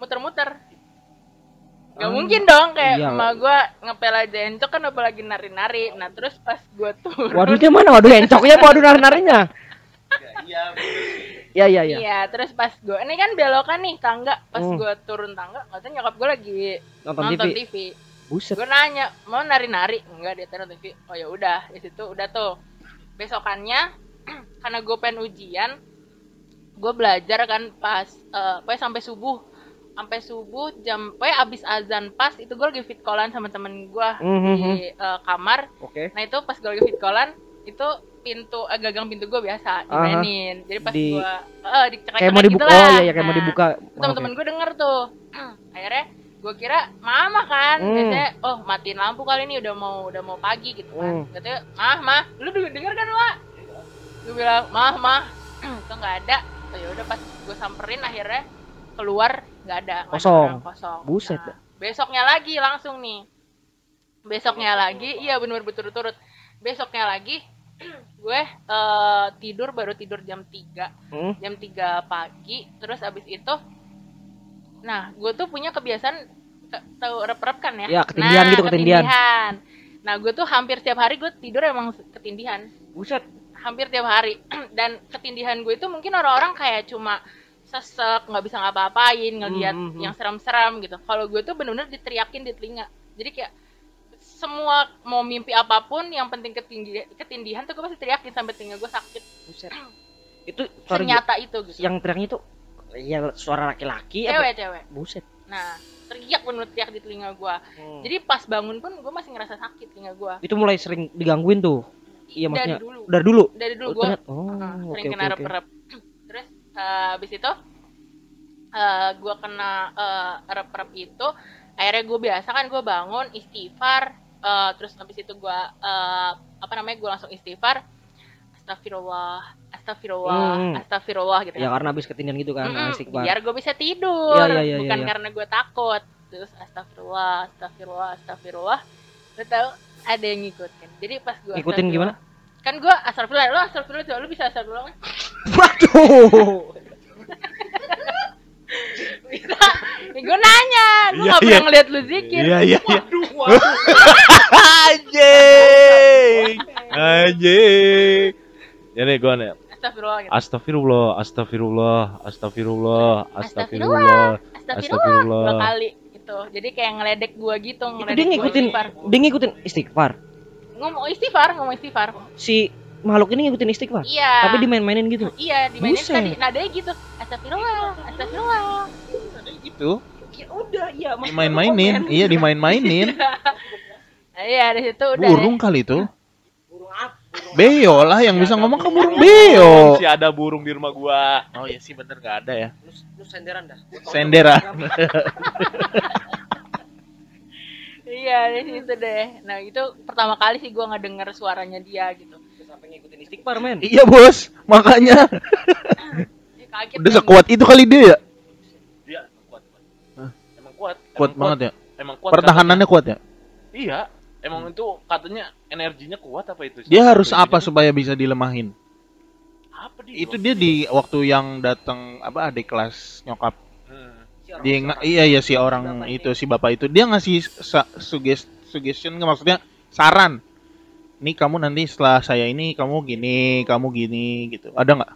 muter-muter. Gak Ah, mungkin dong kayak iya. emak gue ngepel aja encok kan apalagi nari-nari. Nah terus pas gue turun. Waduhnya mana? Waduh encoknya apa waduh nari-narinya? Iya iya iya. Iya, terus pas gue, ini kan belokan nih tangga. Pas Hmm. gue turun tangga, katanya nyokap gue lagi Nonton, nonton TV. TV. Buset. Gue nanya, mau nari-nari? Enggak, dia nonton TV. Oh ya udah, di situ udah tuh. Besokannya, karena gue pengen ujian, gue belajar kan pas, eh pokoknya sampai subuh. Sampai subuh jam, pokoknya abis azan pas, itu gue lagi fit callan sama temen gue Mhm. di eh, kamar. Oke. Nah itu pas gue lagi fit callan, itu pintu, eh, gagang pintu gue biasa dimainin. Jadi pas Di- gue, eh dicekrek Kayak mau dibuka. gitu lah. Oh iya iya kayak mau Nah, dibuka. teman-teman gue denger tuh akhirnya gue kira mama kan Hmm. biasanya oh matiin lampu kali ini udah mau udah mau pagi gitu kan Hmm. katanya mah mah lu denger, denger kan wa gue bilang mah mah itu nggak ada oh ya udah pas gue samperin akhirnya keluar nggak ada nggak ada Kosong. kosong Buset, Nah, besoknya lagi langsung nih besoknya lagi iya bener berturut-turut besoknya lagi gue eh, tidur baru tidur jam 3 Hmm. jam 3 pagi terus abis itu nah gue tuh punya kebiasaan ke- tahu rep-rep kan ya Ya, ketindihan nah, gitu, ketindihan. ketindihan. nah gue tuh hampir tiap hari gue tidur emang ketindihan Buset. hampir tiap hari dan ketindihan gue itu mungkin orang-orang kayak cuma sesek nggak bisa ngapa-ngapain ngelihat Hmm, hmm, hmm. yang seram-seram gitu kalau gue tuh bener-bener diteriakin di telinga jadi kayak semua mau mimpi apa pun yang penting ketindi ketindihan tuh gue pasti teriakin sampai telinga gue sakit Buset. Itu ternyata itu gitu yang teriaknya itu ya suara laki-laki apa? cewek cewek Buset. nah teriak bener teriak di telinga gue Hmm. jadi pas bangun pun gue masih ngerasa sakit telinga gue itu mulai sering digangguin tuh. Iya maksudnya dari dulu dari dulu. dari dulu Oh, gue oh, Uh, oke sering oke kena oke. rep-rep uh, habis itu uh, gue kena uh, rep-rep itu akhirnya gue biasa kan gue bangun istighfar uh, terus habis itu gue uh, apa namanya gue langsung istighfar astagfirullah astagfirullah Hmm. astagfirullah gitu Ya karena habis ketindihan gitu kan, asik banget. biar gue bisa tidur Iya, iya, iya, bukan iya, iya. karena gue takut terus astagfirullah astagfirullah astagfirullah lo tau ada yang ngikutin jadi pas gue Ngikutin gimana? Kan gue astagfirullah lo astagfirullah coba lo bisa astagfirullah kan? Waduh. bisa gue nanya gue Iya, gak iya. pernah ngeliat lu zikir Iya iya iya. Anjing. Anjing. Jadi gue nih, astagfirullah gitu astagfirullah, astagfirullah, astagfirullah, astagfirullah, astagfirullah Astagfirullah. dua kali itu jadi kayak ngeledek gitu Itu dia gua ngikutin, dia ngikutin istighfar. Ngomong istighfar ngomong istighfar Si makhluk ini ngikutin istighfar. iya Tapi dimain-mainin gitu. iya dimainin Buset. tadi nadanya gitu astagfirullah astagfirullah Gitu. Ya udah, iya. Dimain-mainin. Iya dimain-mainin. Nah, iya dari situ udah Burung kali itu. Burung apa? Beo lah yang bisa ngomong kan burung beo. Masih ada burung di rumah gua. Oh iya sih bener gak ada ya. Lu, lu senderan dah. Senderan. iya dari situ deh nah itu pertama kali sih gue ngedenger suaranya dia gitu Sampai ngikutin istighfar, men. Iya bos, makanya Dia kaget udah kan. sekuat itu kali dia ya. Dia kuat. Hah? Emang kuat. Kuat Emang banget ya. Emang kuat. Pertahanannya kuat ya. Iya. Emang itu katanya energinya kuat apa itu? Dia harus apa supaya bisa dilemahin? Apa dia? Itu dia di waktu yang datang apa adik kelas nyokap. Dia iya iya si orang itu si bapak itu dia ngasih sa- suggest suggestion nggak, maksudnya saran. Nih kamu nanti setelah saya ini kamu gini, kamu gini gitu. Ada nggak?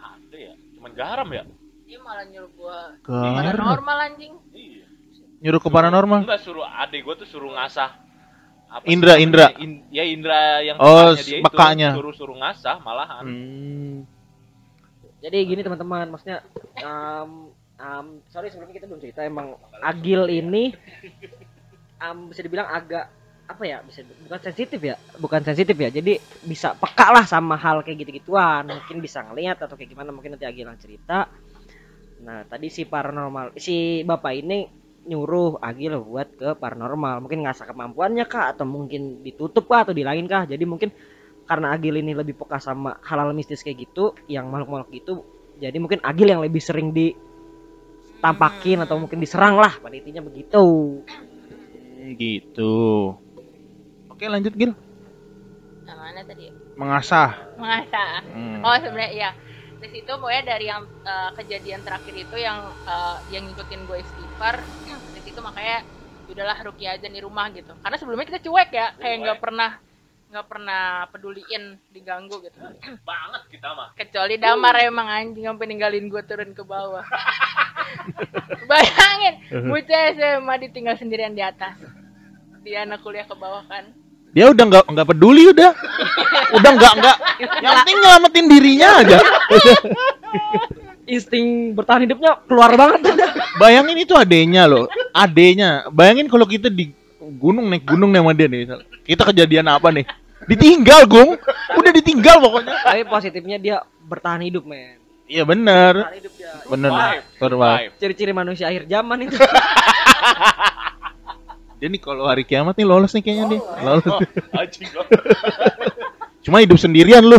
Ada ya. Cuman garam ya. dia malah nyuruh gue Garam. pada normal anjing Iya. Nyuruh ke paranormal. Enggak suruh adek gua tuh suruh ngasah. Apa Indra, sih Indra. In- ya Indra yang Oh, dia itu, pekanya. suruh suruh ngasah malahan. Hmm. Jadi gini teman-teman, maksudnya um, um, sorry sebelumnya kita belum cerita emang Agil ini um, bisa dibilang agak apa ya bisa bukan sensitif ya bukan sensitif ya jadi bisa peka lah sama hal kayak gitu-gituan mungkin bisa ngelihat atau kayak gimana mungkin nanti Agil yang cerita. Nah tadi si paranormal si bapak ini nyuruh Agil buat ke paranormal mungkin ngasah kemampuannya kah atau mungkin ditutup kah atau dilain kah jadi mungkin karena Agil ini lebih peka sama hal-hal mistis kayak gitu yang makhluk-makhluk gitu jadi mungkin Agil yang lebih sering ditampakin atau mungkin diserang lah. Pada intinya begitu Gitu. Oke lanjut Gil. Yang mana tadi? Mengasah. mengasah. Hmm. oh sebenarnya iya. Di situ pokoknya dari yang eh, kejadian terakhir itu yang eh, yang ngikutin gue istighfar di situ makanya udahlah Ruki aja di rumah gitu. Karena sebelumnya kita cuek ya kayak nggak pernah nggak pernah peduliin diganggu gitu. Banget kita mah. Kecuali damar emang anjing sampai ninggalin gue turun ke bawah bayangin bocah SMA ditinggal sendirian di atas dia anak kuliah ke bawah kan Dia udah nggak nggak peduli udah. udah nggak nggak. Yang penting nyelamatin dirinya aja. insting bertahan hidupnya keluar banget Bayangin itu adenya loh. Adenya. Bayangin kalau kita di gunung naik gunung nih sama dia nih. misalnya. Kita kejadian apa nih? Ditinggal, Gung. Udah ditinggal pokoknya. tapi positifnya dia bertahan hidup men Iya bener. bertahan hidup dia. Bener. Survive, ciri-ciri manusia akhir zaman itu. Dia nih kalau hari kiamat nih lolos nih kayaknya nih. Lolos. anjing loh Cuma hidup sendirian lu.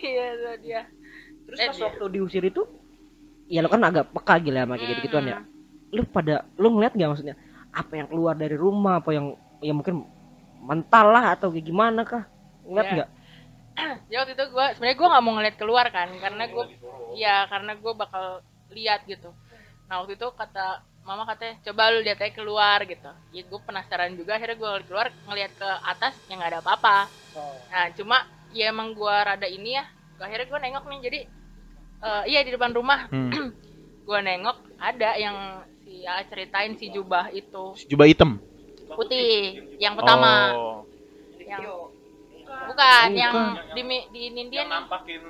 iya dia. Terus Eh, pas waktu diusir itu ya lo kan agak peka gila sama kayak gitu gituan ya. Lu pada lu ngeliat gak maksudnya? Apa yang keluar dari rumah apa yang ya mungkin mental lah atau kayak gimana kah? Ngeliat nggak ya waktu itu gue sebenarnya gue nggak mau ngeliat keluar kan karena gue ya karena gue bakal lihat gitu nah waktu itu kata mama katanya coba lu lihat aja keluar gitu ya gue penasaran juga akhirnya gue keluar ngeliat ke atas yang nggak ada apa-apa nah cuma ya emang gue rada ini ya akhirnya gue nengok nih jadi eh, iya di depan rumah Hmm. gue nengok ada yang si A ceritain si jubah itu Jubah hitam. putih yang pertama Oh. yang bukan, yang Bukan. di mi- di ini dia yang nih nampakin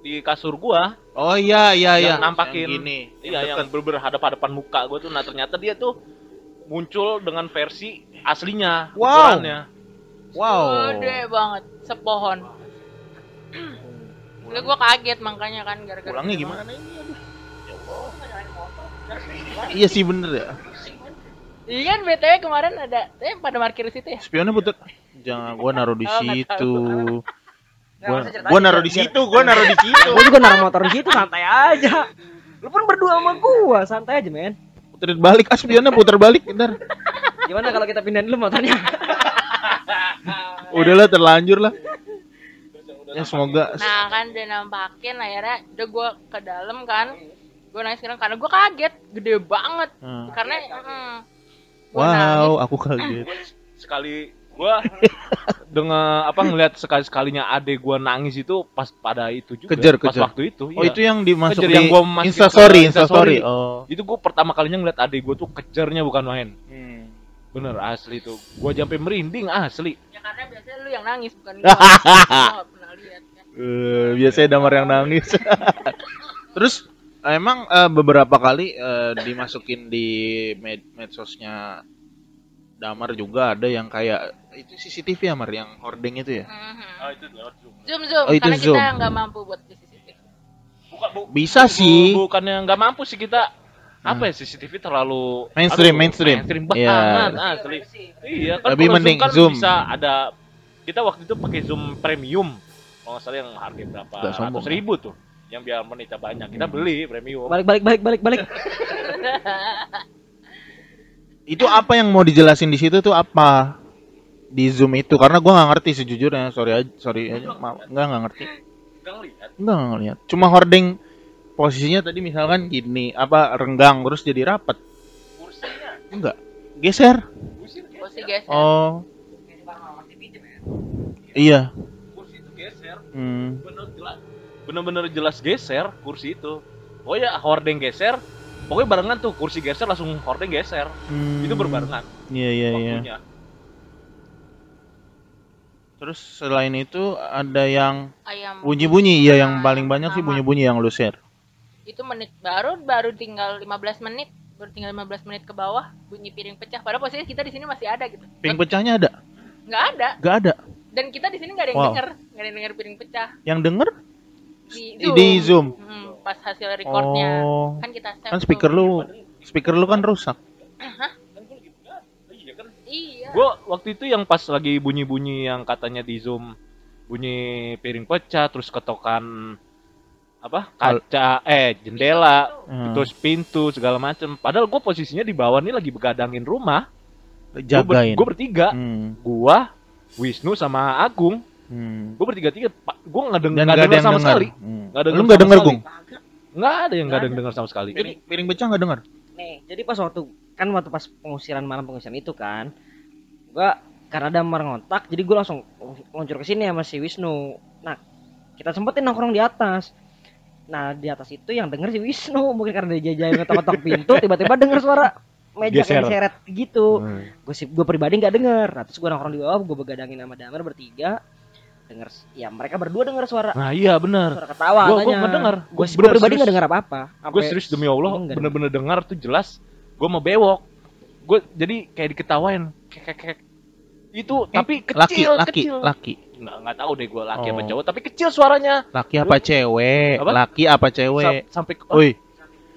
di kasur gua Oh iya iya iya. yang nampakin Yang gini. iya yang bener hadapan muka gua tuh nah ternyata dia tuh muncul dengan versi aslinya Wow. ukurannya. Wow. gede banget sepohon Udah gue kaget makanya kan gara-gara Pulangnya gimana ini? aduh. Iya sih bener ya. Iya kan BTW kemarin ada eh pada parkir di situ ya. Spionnya puter. Jangan gua naruh di Oh, situ. Gua, gua naruh di situ, gua naruh di situ. gue juga naruh motor di situ santai aja lu pun berdua sama gua santai aja men Puterin balik, ah spionnya puter balik ntar. gimana kalau kita pindahin dulu motornya Udahlah terlanjur lah. Ya semoga Nah kan dia nampakin akhirnya udah gue ke dalam kan. Gue nangis sekarang karena gue kaget gede banget. Hmm. Karena mm, gua nangis. Wow, aku kaget. sekali gua dengan apa ngelihat sekali sekalinya adek gua nangis itu pas pada itu juga Kejar, pas kejar. waktu itu Oh iya. itu yang dimasuk Kejar di yang gua masukin Instastory, Instastory. Oh. itu gua pertama kalinya ngeliat adek gua tuh kejarnya bukan main Hmm. bener asli tuh gua sampai merinding asli Ya karena biasanya lu yang nangis bukan gue. gue pernah lihat kan. Eh, biasanya damar yang nangis. Terus emang eh, beberapa kali eh, dimasukin di med medsosnya Damar juga ada yang kayak itu CCTV ya Mar yang hording itu ya. Mhm. itu lewat zoom Zoom zoom Oh, itu karena zoom. kita nggak mampu buat di CCTV. bukan bu, Bisa bu- sih. bukannya nggak mampu sih kita apa ya CCTV terlalu Mainstream, aduh, mainstream. mainstream banget asli iya kan Lebih mending kan Zoom. bisa ada kita waktu itu pakai zoom premium kalau nggak salah yang harga berapa ratus ribu tuh yang biar menitnya banyak kita beli premium balik balik balik balik balik Itu apa yang mau dijelasin di situ tuh apa? Di Zoom itu karena gua nggak ngerti sejujurnya. Sorry aja, sorry aja. Maaf, nggak nggak ngerti. Nggak ngeliat. Enggak nggak ngeliat. Cuma hording posisinya tadi misalkan gini, apa renggang terus jadi rapat. kursinya Enggak. Geser. kursi guys. Oh. Iya. kursi itu geser Hmm. bener jelas bener-bener jelas geser kursi itu oh ya hordeng geser pokoknya barengan tuh kursi geser langsung hordeng geser Hmm. itu berbarengan Iya iya iya. Terus selain itu ada yang Ayam. bunyi-bunyi. Iya yang paling banyak sih bunyi-bunyi yang lu share. Itu menit baru baru tinggal 15 menit. Baru tinggal 15 menit ke bawah bunyi piring pecah. Padahal posisinya kita di sini masih ada gitu. Ping pecahnya ada? Nggak ada. Gak ada. Dan kita di sini nggak ada yang Wow. denger, nggak ada yang denger piring pecah Yang denger di di Zoom. Hmm, pas hasil recordnya Oh. kan kita save Kan tuh. speaker lu speaker lu kan rusak. iya kan Iya. gua waktu itu yang pas lagi bunyi-bunyi yang katanya di zoom bunyi piring pecah terus ketokan apa kaca eh jendela Hmm. terus pintu segala macem padahal gue posisinya di bawah nih lagi begadangin rumah Jagain. gue bertiga Hmm. gua Wisnu sama Agung Hmm. Gue bertiga tiga, gue nggak denger, nggak nggak ada denger yang sama dengar. sekali. Hmm. Nggak denger Lu nggak sama denger, sekali. Gung? Nggak ada yang nggak ada yang denger sama sekali. Piring, piring pecah nggak dengar? Nih, jadi pas waktu kan waktu pas pengusiran malam pengusiran itu kan, gua karena ada Damar ngontak, jadi gua langsung meluncur ke sini sama si Wisnu. Nah, kita sempetin nongkrong di atas. Nah, di atas itu yang denger si Wisnu, mungkin karena dia jajain ngetok-ngetok pintu, tiba-tiba denger suara meja Geser. kayak seret gitu. Hmm. Gue sih gue pribadi nggak denger. Nah, terus gua nongkrong di bawah, gue begadangin sama Damar bertiga. Denger, ya mereka berdua denger suara Nah iya benar. suara ketawa Gua- gua katanya. nggak denger. Gua bener pribadi nggak denger apa-apa. Gue serius demi Allah, bener-bener dengar tuh jelas. Gue mau bewok. Gue jadi kayak diketawain. Kek, kek, kek. Itu tapi Eh, Laki, kecil, laki, kecil. laki. Nggak, nggak tahu deh gue laki apa Oh. cowok, tapi kecil suaranya. Laki apa cewek? Apa? Laki apa cewek? Sam- sampai ke- Woi,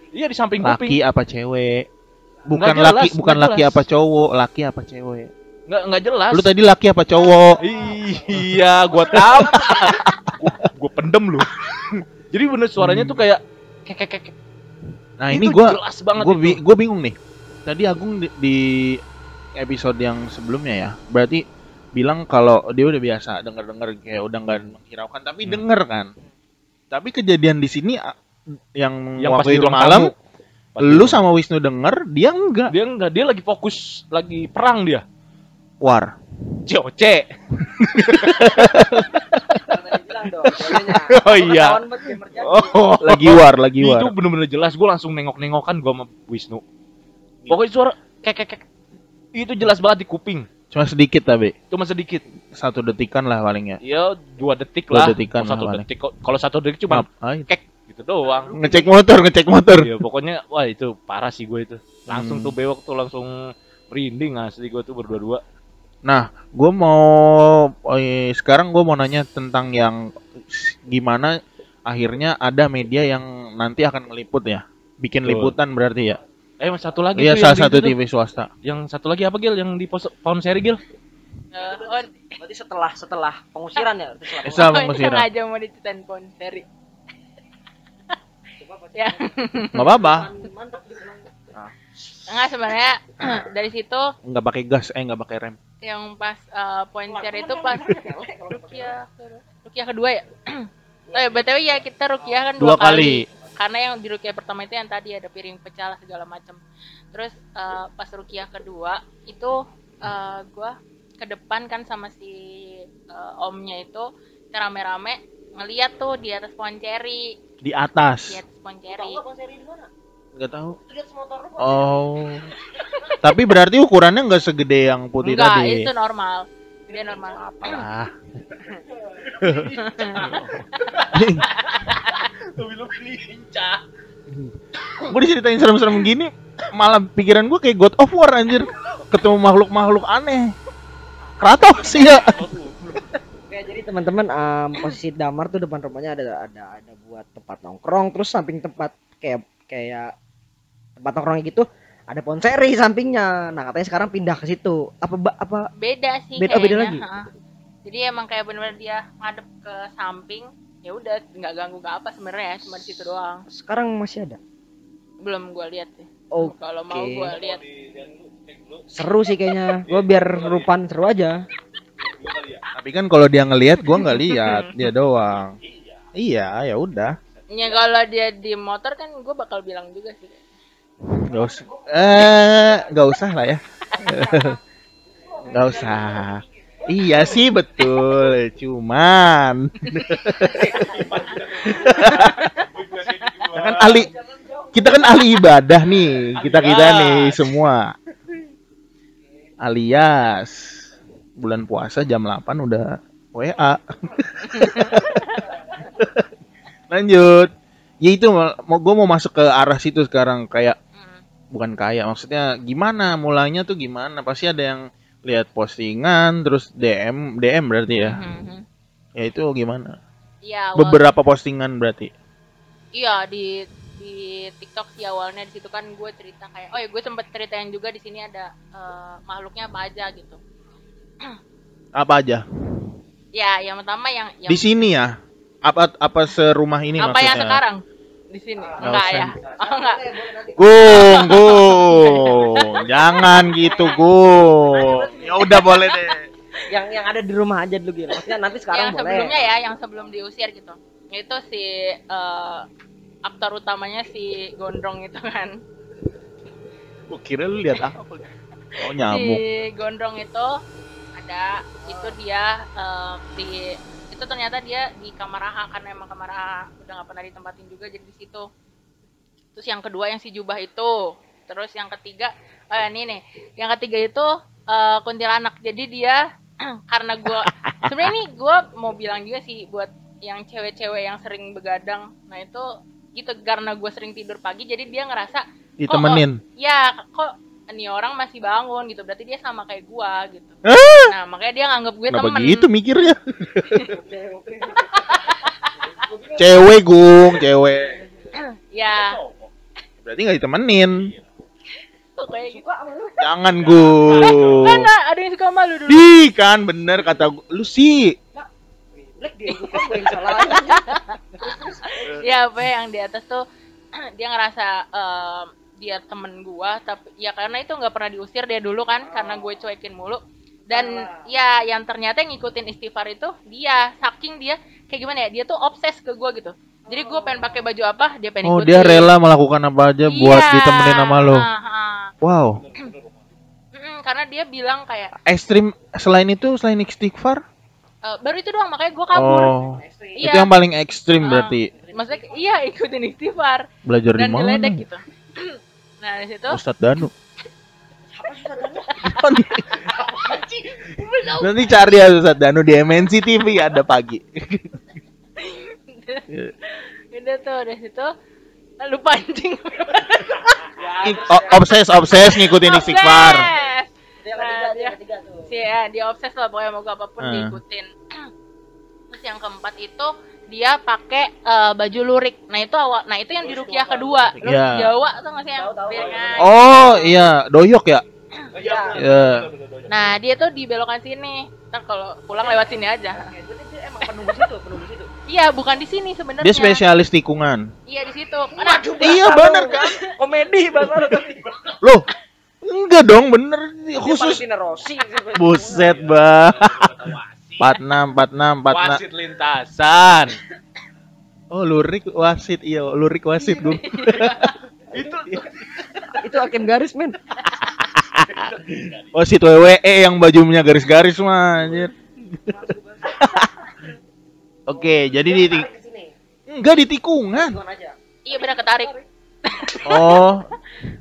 iya di samping kuping. laki apa cewek? Bukan jelas, laki, bukan laki jelas. apa cowok, laki apa cewek? Nggak nggak jelas. Lu tadi laki apa cowok? Iya, gua tahu. gua, gua pendem lu. Jadi bener suaranya tuh kayak kek kek kek. Nah, Itu ini gua jelas banget gua, itu. bi- gua bingung nih. Tadi Agung di, di episode yang sebelumnya ya, berarti bilang kalau dia udah biasa denger-denger kayak udah nggak menghiraukan, tapi Hmm. denger kan. Tapi kejadian di sini yang, Yang pas waktu di itu malam, lu sama Wisnu denger, dia enggak. dia enggak, dia lagi fokus, lagi perang dia. War. COC. oh Oh iya. Oh, Lagi war, lagi war. itu bener-bener jelas. Gue langsung nengok-nengokan gua sama Wisnu. Pokoknya suara kek kek kek. Itu jelas banget di kuping. Cuma sedikit tapi Cuma sedikit. satu detikan lah palingnya. Ya dua detik Dua lah. detikan Kalau satu lah detik. Kalau satu detik cuma Ngapain? kek gitu doang. Ngecek motor, ngecek motor. Iya pokoknya wah itu parah sih gue itu. Langsung Hmm. tuh bewok tuh langsung merinding asli gue tuh berdua-dua. Nah, gue mau eh, sekarang gue mau nanya tentang yang gimana akhirnya ada media yang nanti akan meliput ya, bikin Betul. liputan berarti ya. Eh mas satu lagi Iya tuh salah satu itu tuh. TV swasta. Yang satu lagi apa Gil? Yang di pos pound seri Gil? Oh, Berarti setelah setelah pengusiran ya? Berarti setelah Eh, pengusiran. Oh, pengusiran. sengaja mau diceritain pon seri. ya, Nggak apa-apa, enggak sebenarnya dari situ nggak pakai gas, eh nggak pakai rem. yang pas eh, poin seri itu pas rukiah rukiah kedua ya. oh ya btw ya kita rukiah kan Dua dua, kali. kali. Karena yang di rukiah pertama itu yang tadi ada piring pecah lah segala macam. Terus eh, pas rukiah kedua itu eh, gua ke depan kan sama si eh, omnya itu rame-rame ngeliat tuh di atas pohon ceri Di atas. di atas pohon ceri Nggak tahu. Oh. Tapi berarti ukurannya nggak segede yang putih enggak tadi. itu normal dia normal apa Ah. gue diceritain serem-serem gini malah pikiran gue kayak God of War anjir ketemu makhluk-makhluk aneh Kratos sih ya Oke, jadi teman-teman em, posisi damar tuh depan rumahnya ada ada ada buat tempat nongkrong, terus samping tempat kayak kayak tempat nongkrong gitu ada pohon seri sampingnya. Nah, katanya sekarang pindah ke situ. Apa apa beda sih Beda- oh, beda lagi? ha. jadi emang kayak bener-bener dia ngadep ke samping ya udah nggak ganggu ke apa sebenarnya ya cuma di situ doang sekarang masih ada? belum gua lihat sih Oh, kalau mau gua lihat seru sih kayaknya. Gue biar rupan seru aja. tapi kan kalau dia ngelihat gue nggak lihat dia doang iya ya udah ya kalau dia di motor kan gua bakal bilang juga sih nggak usah eh nggak usah lah ya. Nggak usah. Iya sih betul. Cuman. Kita kan ahli kita kan ahli ibadah nih. Kita kita nih semua. Alias. Bulan puasa jam 8 udah WA lanjut. Ya itu mau gue mau masuk ke arah situ sekarang. Kayak. Bukan kayak maksudnya gimana mulainya tuh gimana? Pasti ada yang lihat postingan terus DM DM berarti ya? Mhm. ya itu gimana? Iya, awal- beberapa postingan berarti? Iya di di TikTok sih awalnya. Di situ kan gue cerita kayak oh ya gue sempet ceritain juga di sini ada eh, makhluknya apa aja gitu. Apa aja? Ya yang pertama yang yang di sini ya? Apa apa serumah ini apa maksudnya? yang sekarang di sini enggak ya oh enggak Gung, gung, jangan gitu, gung. Ya udah boleh deh. yang yang ada di rumah aja dulu Gil. Maksudnya nanti sekarang yang boleh. sebelumnya ya yang sebelum diusir gitu itu si eh, aktor utamanya si Gondrong itu kan Gua kira lu lihat apa? Oh si nyamuk. Gondrong itu ada itu dia eh, di itu ternyata dia di kamar AHA karena emang kamar AHA udah nggak pernah ditempatin juga jadi di situ terus yang kedua yang si jubah itu terus yang ketiga oh ya, ini nih yang ketiga itu eh, kuntilanak jadi dia karena gua sebenarnya ini gua mau bilang juga sih buat yang cewek-cewek yang sering begadang nah itu gitu karena gue sering tidur pagi jadi dia ngerasa Ditemenin. ya kok ini orang masih bangun gitu berarti dia sama kayak gua gitu Ah! nah makanya dia nganggep gue Kenapa temen gitu mikirnya? cewek gung, cewek. ya Berarti nggak ditemenin. gitu Jangan gung. kan ada yang suka malu dulu Di kan bener kata gua. lu sih. Black dia bukan gue yang salah. ya apa ya, yang di atas tuh dia ngerasa em, dia temen gua tapi ya karena itu nggak pernah diusir dia dulu kan karena gue cuekin mulu dan ya yang ternyata yang ngikutin istighfar itu dia saking dia kayak gimana ya dia tuh obses ke gua gitu jadi gue pengen pakai baju apa dia pengen Oh ikutin dia rela melakukan apa aja buat Iya, ditemenin sama lo. Wow. Karena dia bilang kayak Ekstrim selain itu selain istighfar. "Eh, baru itu doang makanya gue kabur Oh. iya Itu yang paling ekstrim Ah, berarti. maksudnya iya ikutin istighfar Belajar di dan mana? geledek gitu nah di situ Ustadz Danu. Nanti cari ya Ustadz Danu di MNC TV ada pagi. udah tuh dari situ lalu pancing I- o- obses obses ngikutin istighfar. Dia Nah, dia dia- ya, dia obses lah pokoknya mau apa pun Hmm. diikutin terus yang keempat itu dia pakai eh, baju lurik nah itu awal nah itu yang di rukiah kedua lu Iya. Jawa tuh nggak sih yang kan? Oh iya doyok ya. Iya. Ya. nah dia tuh dibelokan sini ntar kalau pulang lewat sini aja emang di situ, di situ. iya bukan di sini sebenarnya Dia spesialis tikungan. iya di situ nah, Iya bener kan? Komedi bahasa. Loh, enggak dong bener khusus. Buset bah. 46 46 46. Wasit lintasan. Oh lurik wasit iya lurik wasit gue. Itu hakim garis, men. Wasit WWE yang bajunya garis-garis mah anjir. Oke, jadi di enggak di tikungan. Iya benar ketarik Oh,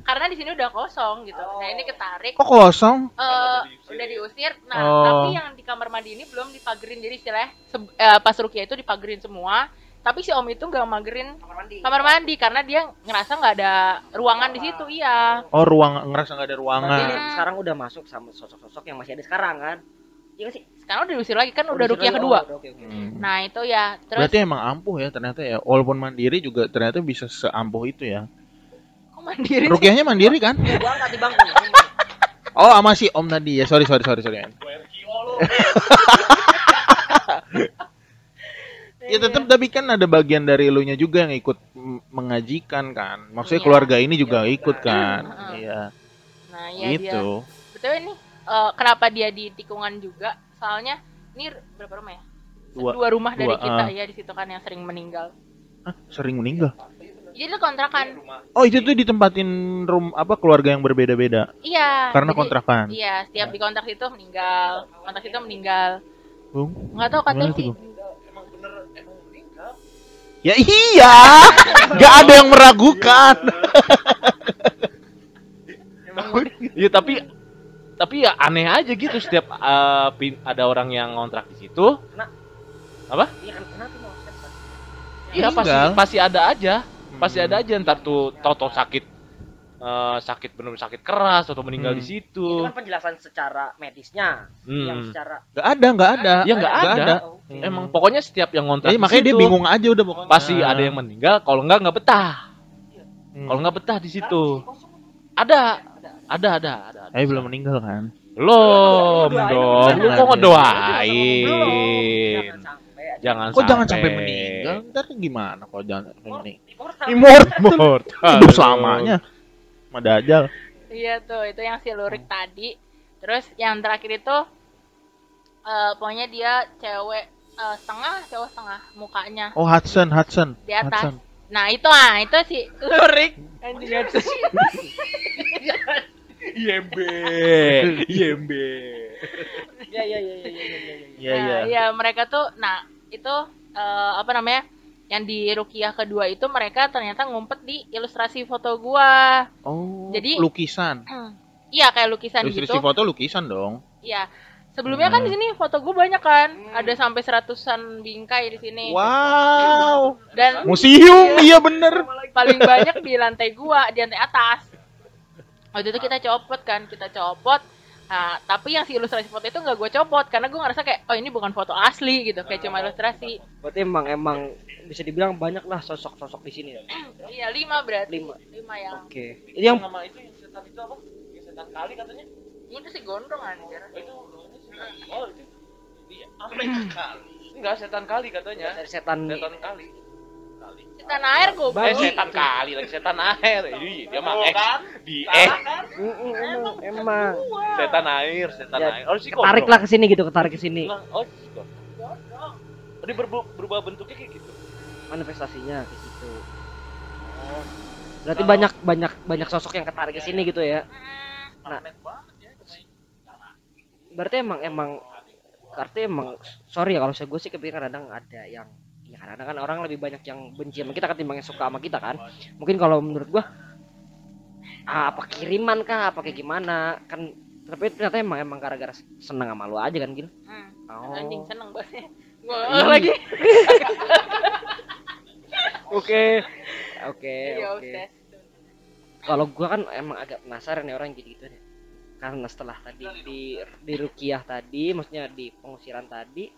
karena di sini udah kosong gitu nah ini ketarik kok kosong? eh udah diusir. Nah, Oh. tapi yang di kamar mandi ini belum dipagerin. Jadi istilahnya se- eh, pas Rukia itu dipagerin semua. Tapi si Om itu nggak magerin Kamar mandi. kamar mandi karena dia ngerasa nggak ada ruangan di situ. Iya. Oh, ruang ngerasa nggak ada Berarti ruangan. sekarang udah masuk sama sosok-sosok yang masih ada sekarang kan? Iya sih? Sekarang udah diusir lagi kan udah Udah Rukia lagi. kedua. Oh, oke, oke. Hmm. Nah, itu ya. Terus Berarti emang ampuh ya ternyata ya. Walaupun mandiri juga ternyata bisa seampuh itu ya. Mandiri? Rukiahnya mandiri kan? Gua angkat di bangku. Oh, sama si Om tadi ya. Sorry, sorry, sorry, sorry. Ya tetap tapi kan ada bagian dari elunya juga yang ikut mengajikan kan. Maksudnya Iya. keluarga ini juga ikut kan. Iya. Nah, ya dia. gitu. Betul ini eh, kenapa dia di tikungan juga? Soalnya ini berapa rumah ya? Dua. rumah dari Dua, kita ah. ya di situ kan yang sering meninggal. Hah, sering meninggal. Jadi itu kontrakan. Oh, itu tuh ditempatin rum apa keluarga yang berbeda-beda Iya. karena jadi- kontrakan. Iya, setiap di kontrak itu meninggal, kontrak itu meninggal. Bung. Nggak tahu katanya Gimana tuh, sih. Bung? Ya iya, nggak ada yang meragukan. Iya tapi tapi ya aneh aja gitu setiap uh, pin- ada orang yang ngontrak di situ. Nah. Apa? Iya kan kenapa Iya pasti Meninggal. pasti ada aja. Pasti ada aja ntar tuh toto sakit eh, sakit benar sakit keras atau meninggal Hmm. di situ. Itu kan penjelasan secara medisnya, Hmm. yang secara Nggak ada, nggak ada. Ya nggak ada. Oh, oke. Emang pokoknya setiap yang ngontrak di makanya dia bingung aja udah pokoknya. Pasti ada yang meninggal, kalau enggak nggak betah. Hmm. Kalau nggak betah di situ. Ada. Ada, ada, ada. ada. Eh belum meninggal kan? Belum dong. Lu doain. kok Belum. ngedoain? Jangan sampai aja. Jangan Kok jangan sampai meninggal? Ntar gimana kalau jangan sampai meninggal? Immortal. Immortal. Hidup selamanya. Sama Dajjal. Iya tuh, itu yang si lurik tadi. Terus yang terakhir itu Eh, pokoknya dia cewek eh, setengah cowok setengah mukanya Oh Hudson, Hudson. di atas Hudson. nah itu ah itu si lurik. IMB, IMB. Iya iya iya iya iya iya. Iya, Nah, iya. iya mereka tuh nah itu eh, apa namanya yang di rukiah kedua itu mereka ternyata ngumpet di ilustrasi foto gua Oh, Jadi- lukisan. iya kayak lukisan Ilustrasi gitu foto lukisan dong. iya sebelumnya kan Hmm. di sini foto gua banyak kan ada sampai seratusan bingkai di sini Wow. dan Museum, iya bener. paling banyak di lantai gua di lantai atas waktu itu kita copot kan kita copot nah tapi yang si ilustrasi foto itu nggak gue copot karena gue ngerasa kayak oh ini bukan foto asli gitu kayak cuma ilustrasi Berarti emang emang bisa dibilang banyak lah sosok-sosok di sini ya. iya lima berarti Lima. lima yang Oke. Ini yang nama itu yang setan itu apa? Yang setan kali katanya. itu sih gondrong anjir Oh, itu Oh, itu. Iya, apa kali? Enggak, setan kali katanya. dari setan Setan kali. Kali. setan air gue Eh, setan kali lagi setan air. Iya, dia mah eh di eh mm, emang emang setan air, setan Ya, air. Oh, si ketarik lah ke sini gitu, ketarik ke sini. Nah, oh. Oh, berbu- berubah bentuknya kayak gitu. Manifestasinya ke situ. Berarti Kalau- banyak banyak banyak sosok yang ketarik ke sini gitu ya. Nah. Banget ya. Berarti emang emang berarti emang sorry ya kalau saya gue sih kepikiran kadang ada yang ya kadang kan orang lebih banyak yang benci sama kita ketimbang yang suka sama kita kan. Mungkin kalau menurut gua ah, apa kiriman kah apa kayak gimana kan tapi ternyata emang emang gara-gara seneng sama lu aja kan gitu. hmm. Oh. anjing seneng banget gue Iya. lagi Oke. Oke, Iya, oke. Kalau gua kan emang agak penasaran ya orang gitu gitu deh. Karena setelah tadi di di Rukiah tadi, maksudnya di pengusiran tadi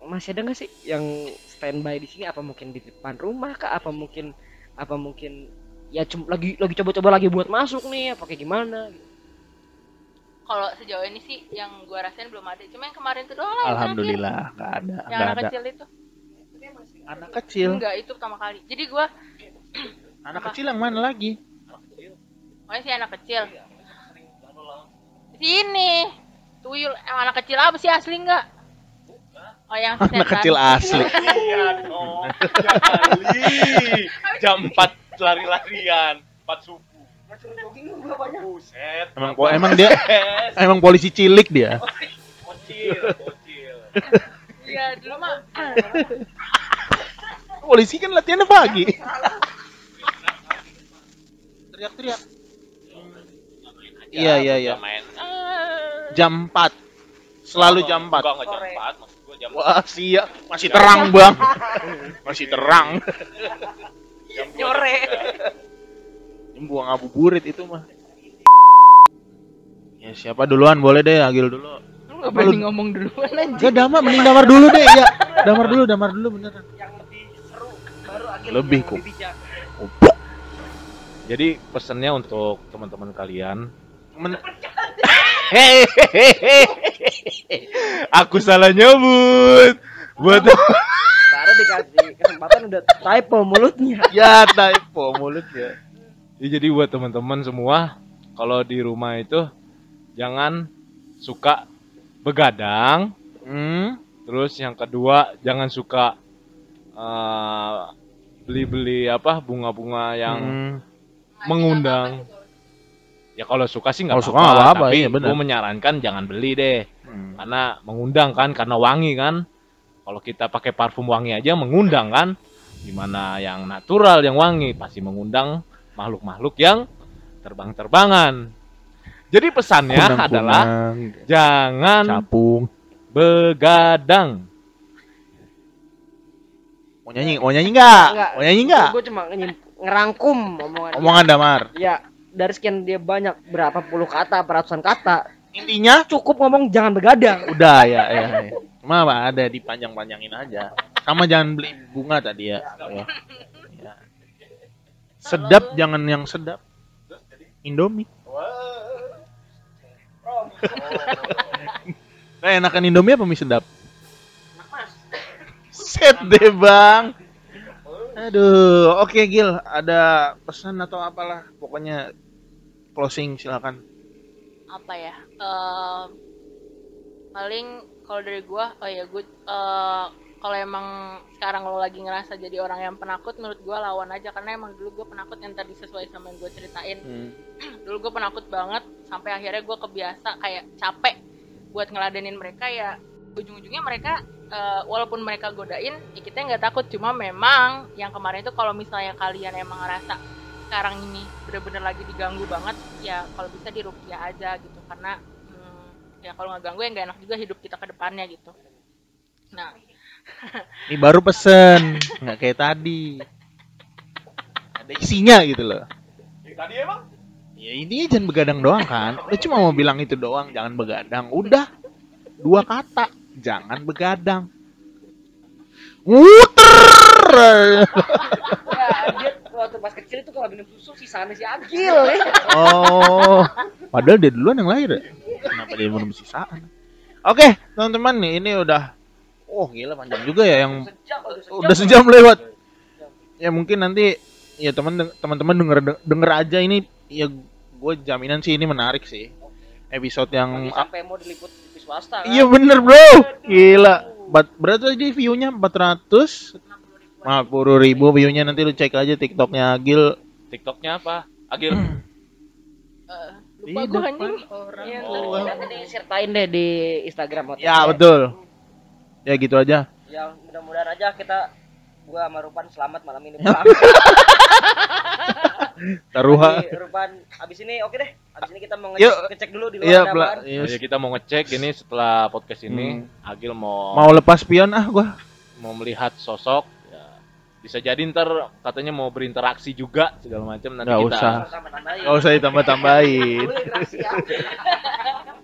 masih ada nggak sih yang standby di sini apa mungkin di depan rumah kah apa mungkin apa mungkin ya cum- lagi lagi coba-coba lagi buat masuk nih apa kayak gimana kalau sejauh ini sih yang gue rasain belum ada cuma yang kemarin itu doang lah yang terakhir. Alhamdulillah, nggak ada, yang nggak anak ada. kecil itu Anak kecil, enggak itu pertama kali jadi gue anak kecil yang mana lagi? Makanya sih anak kecil. Sini. Tuyul anak kecil apa sih asli enggak? Oh yang Anak kecil asli. Iya dong. Jam 4 lari-larian, 4 subuh. Buset. Emang emang dia emang polisi cilik dia. Iya dulu mah. Polisi kan latihannya pagi. Teriak-teriak. Iya iya iya. Jam 4. Selalu jam 4. Enggak, enggak jam 4, maksud gua jam Wah, siap. Masih terang, Bang. Masih terang. jam Nyore. Ini buang ngabuburit itu mah. Ya siapa duluan boleh deh Agil dulu. Lu enggak berani ngomong duluan aja. Enggak Dama mending Damar dulu deh ya. Damar dulu, Damar dulu beneran. Yang lebih seru baru akhirnya Lebih, kok. Jadi pesannya untuk teman-teman kalian, Men- Hehehe. Aku salah nyebut. Buat Baru dikasih kesempatan udah typo mulutnya. ya typo mulutnya. ya jadi buat teman-teman semua, kalau di rumah itu jangan suka begadang. Hmm. Terus yang kedua jangan suka eh, beli-beli apa bunga-bunga yang Hmm. mengundang. Ya kalau suka sih nggak apa-apa, suka nggak apa-apa, tapi iya gue menyarankan jangan beli deh, Hmm. karena mengundang kan, karena wangi kan. Kalau kita pakai parfum wangi aja mengundang kan, gimana yang natural yang wangi pasti mengundang makhluk-makhluk yang terbang-terbangan. Jadi pesannya adalah jangan capung. begadang. Mau nyanyi, mau nyanyi enggak? Enggak. Mau nyanyi enggak? Gue cuma ngerangkum omongan. Omongan Damar. Ya, dari sekian dia banyak berapa puluh kata, ratusan kata, Intinya cukup ngomong jangan begadang. udah ya ya. ya. Apa ada dipanjang-panjangin aja. Sama jangan beli bunga tadi ya. Ya. Ya. Sedap jangan yang sedap. Indomie. Nah, enakan Indomie apa mie sedap? Set deh, Bang. Aduh, oke Gil, ada pesan atau apalah, pokoknya closing silakan. Apa ya? Em, paling kalau dari gua oh ya gue eh, kalau emang sekarang lo lagi ngerasa jadi orang yang penakut menurut gua lawan aja karena emang dulu gue penakut yang tadi sesuai sama yang gue ceritain Hmm. dulu gue penakut banget sampai akhirnya gue kebiasa kayak capek buat ngeladenin mereka ya ujung-ujungnya mereka eh, walaupun mereka godain ya kita nggak takut cuma memang yang kemarin itu kalau misalnya kalian emang ngerasa sekarang ini bener-bener lagi diganggu banget ya kalau bisa dirupiah aja gitu karena hmm, ya kalau nggak ganggu ya nggak enak juga hidup kita ke depannya gitu nah Ini baru pesen, nggak kayak tadi. Ada isinya gitu loh. tadi emang Ya ini jangan begadang doang kan. Udah cuma mau bilang itu doang, jangan begadang. Udah. Dua kata, jangan begadang. Muter. Ya, dia waktu pas kecil itu kalau minum susu sisanya si Agil. Oh, padahal dia duluan yang lahir ya? Kenapa dia minum sisaan? Oke, teman-teman nih ini udah Oh gila panjang juga ya yang Sejam, udah sejam. udah sejam lewat. Ya mungkin nanti ya teman teman-teman denger denger aja ini ya gue jaminan sih ini menarik sih. Episode yang sampai mau diliput di swasta kan. Iya bener bro, gila. Bat, berapa tadi view-nya 400 50 ribu view-nya nanti lu cek aja TikToknya Agil. TikToknya apa Agil eh, lupa gue anjing orang Iya, tua. Nanti disertain deh di Instagram OTT. Ya betul. Ya gitu aja. Ya mudah-mudahan aja kita gua sama Rupan selamat malam ini pulang. Taruha. Jadi, Rupan abis ini oke deh. Abis ini kita mau Yuk. ngecek, ngecek dulu di luar Iya, ada apaan. Iya. Ya, kita mau ngecek ini setelah podcast ini Hmm. Agil mau Mau lepas pion ah gua. mau melihat sosok ya, bisa jadi ntar katanya mau berinteraksi juga segala macam nanti Nggak kita usah. Sama-sama nambahin. Gak usah ditambah-tambahin.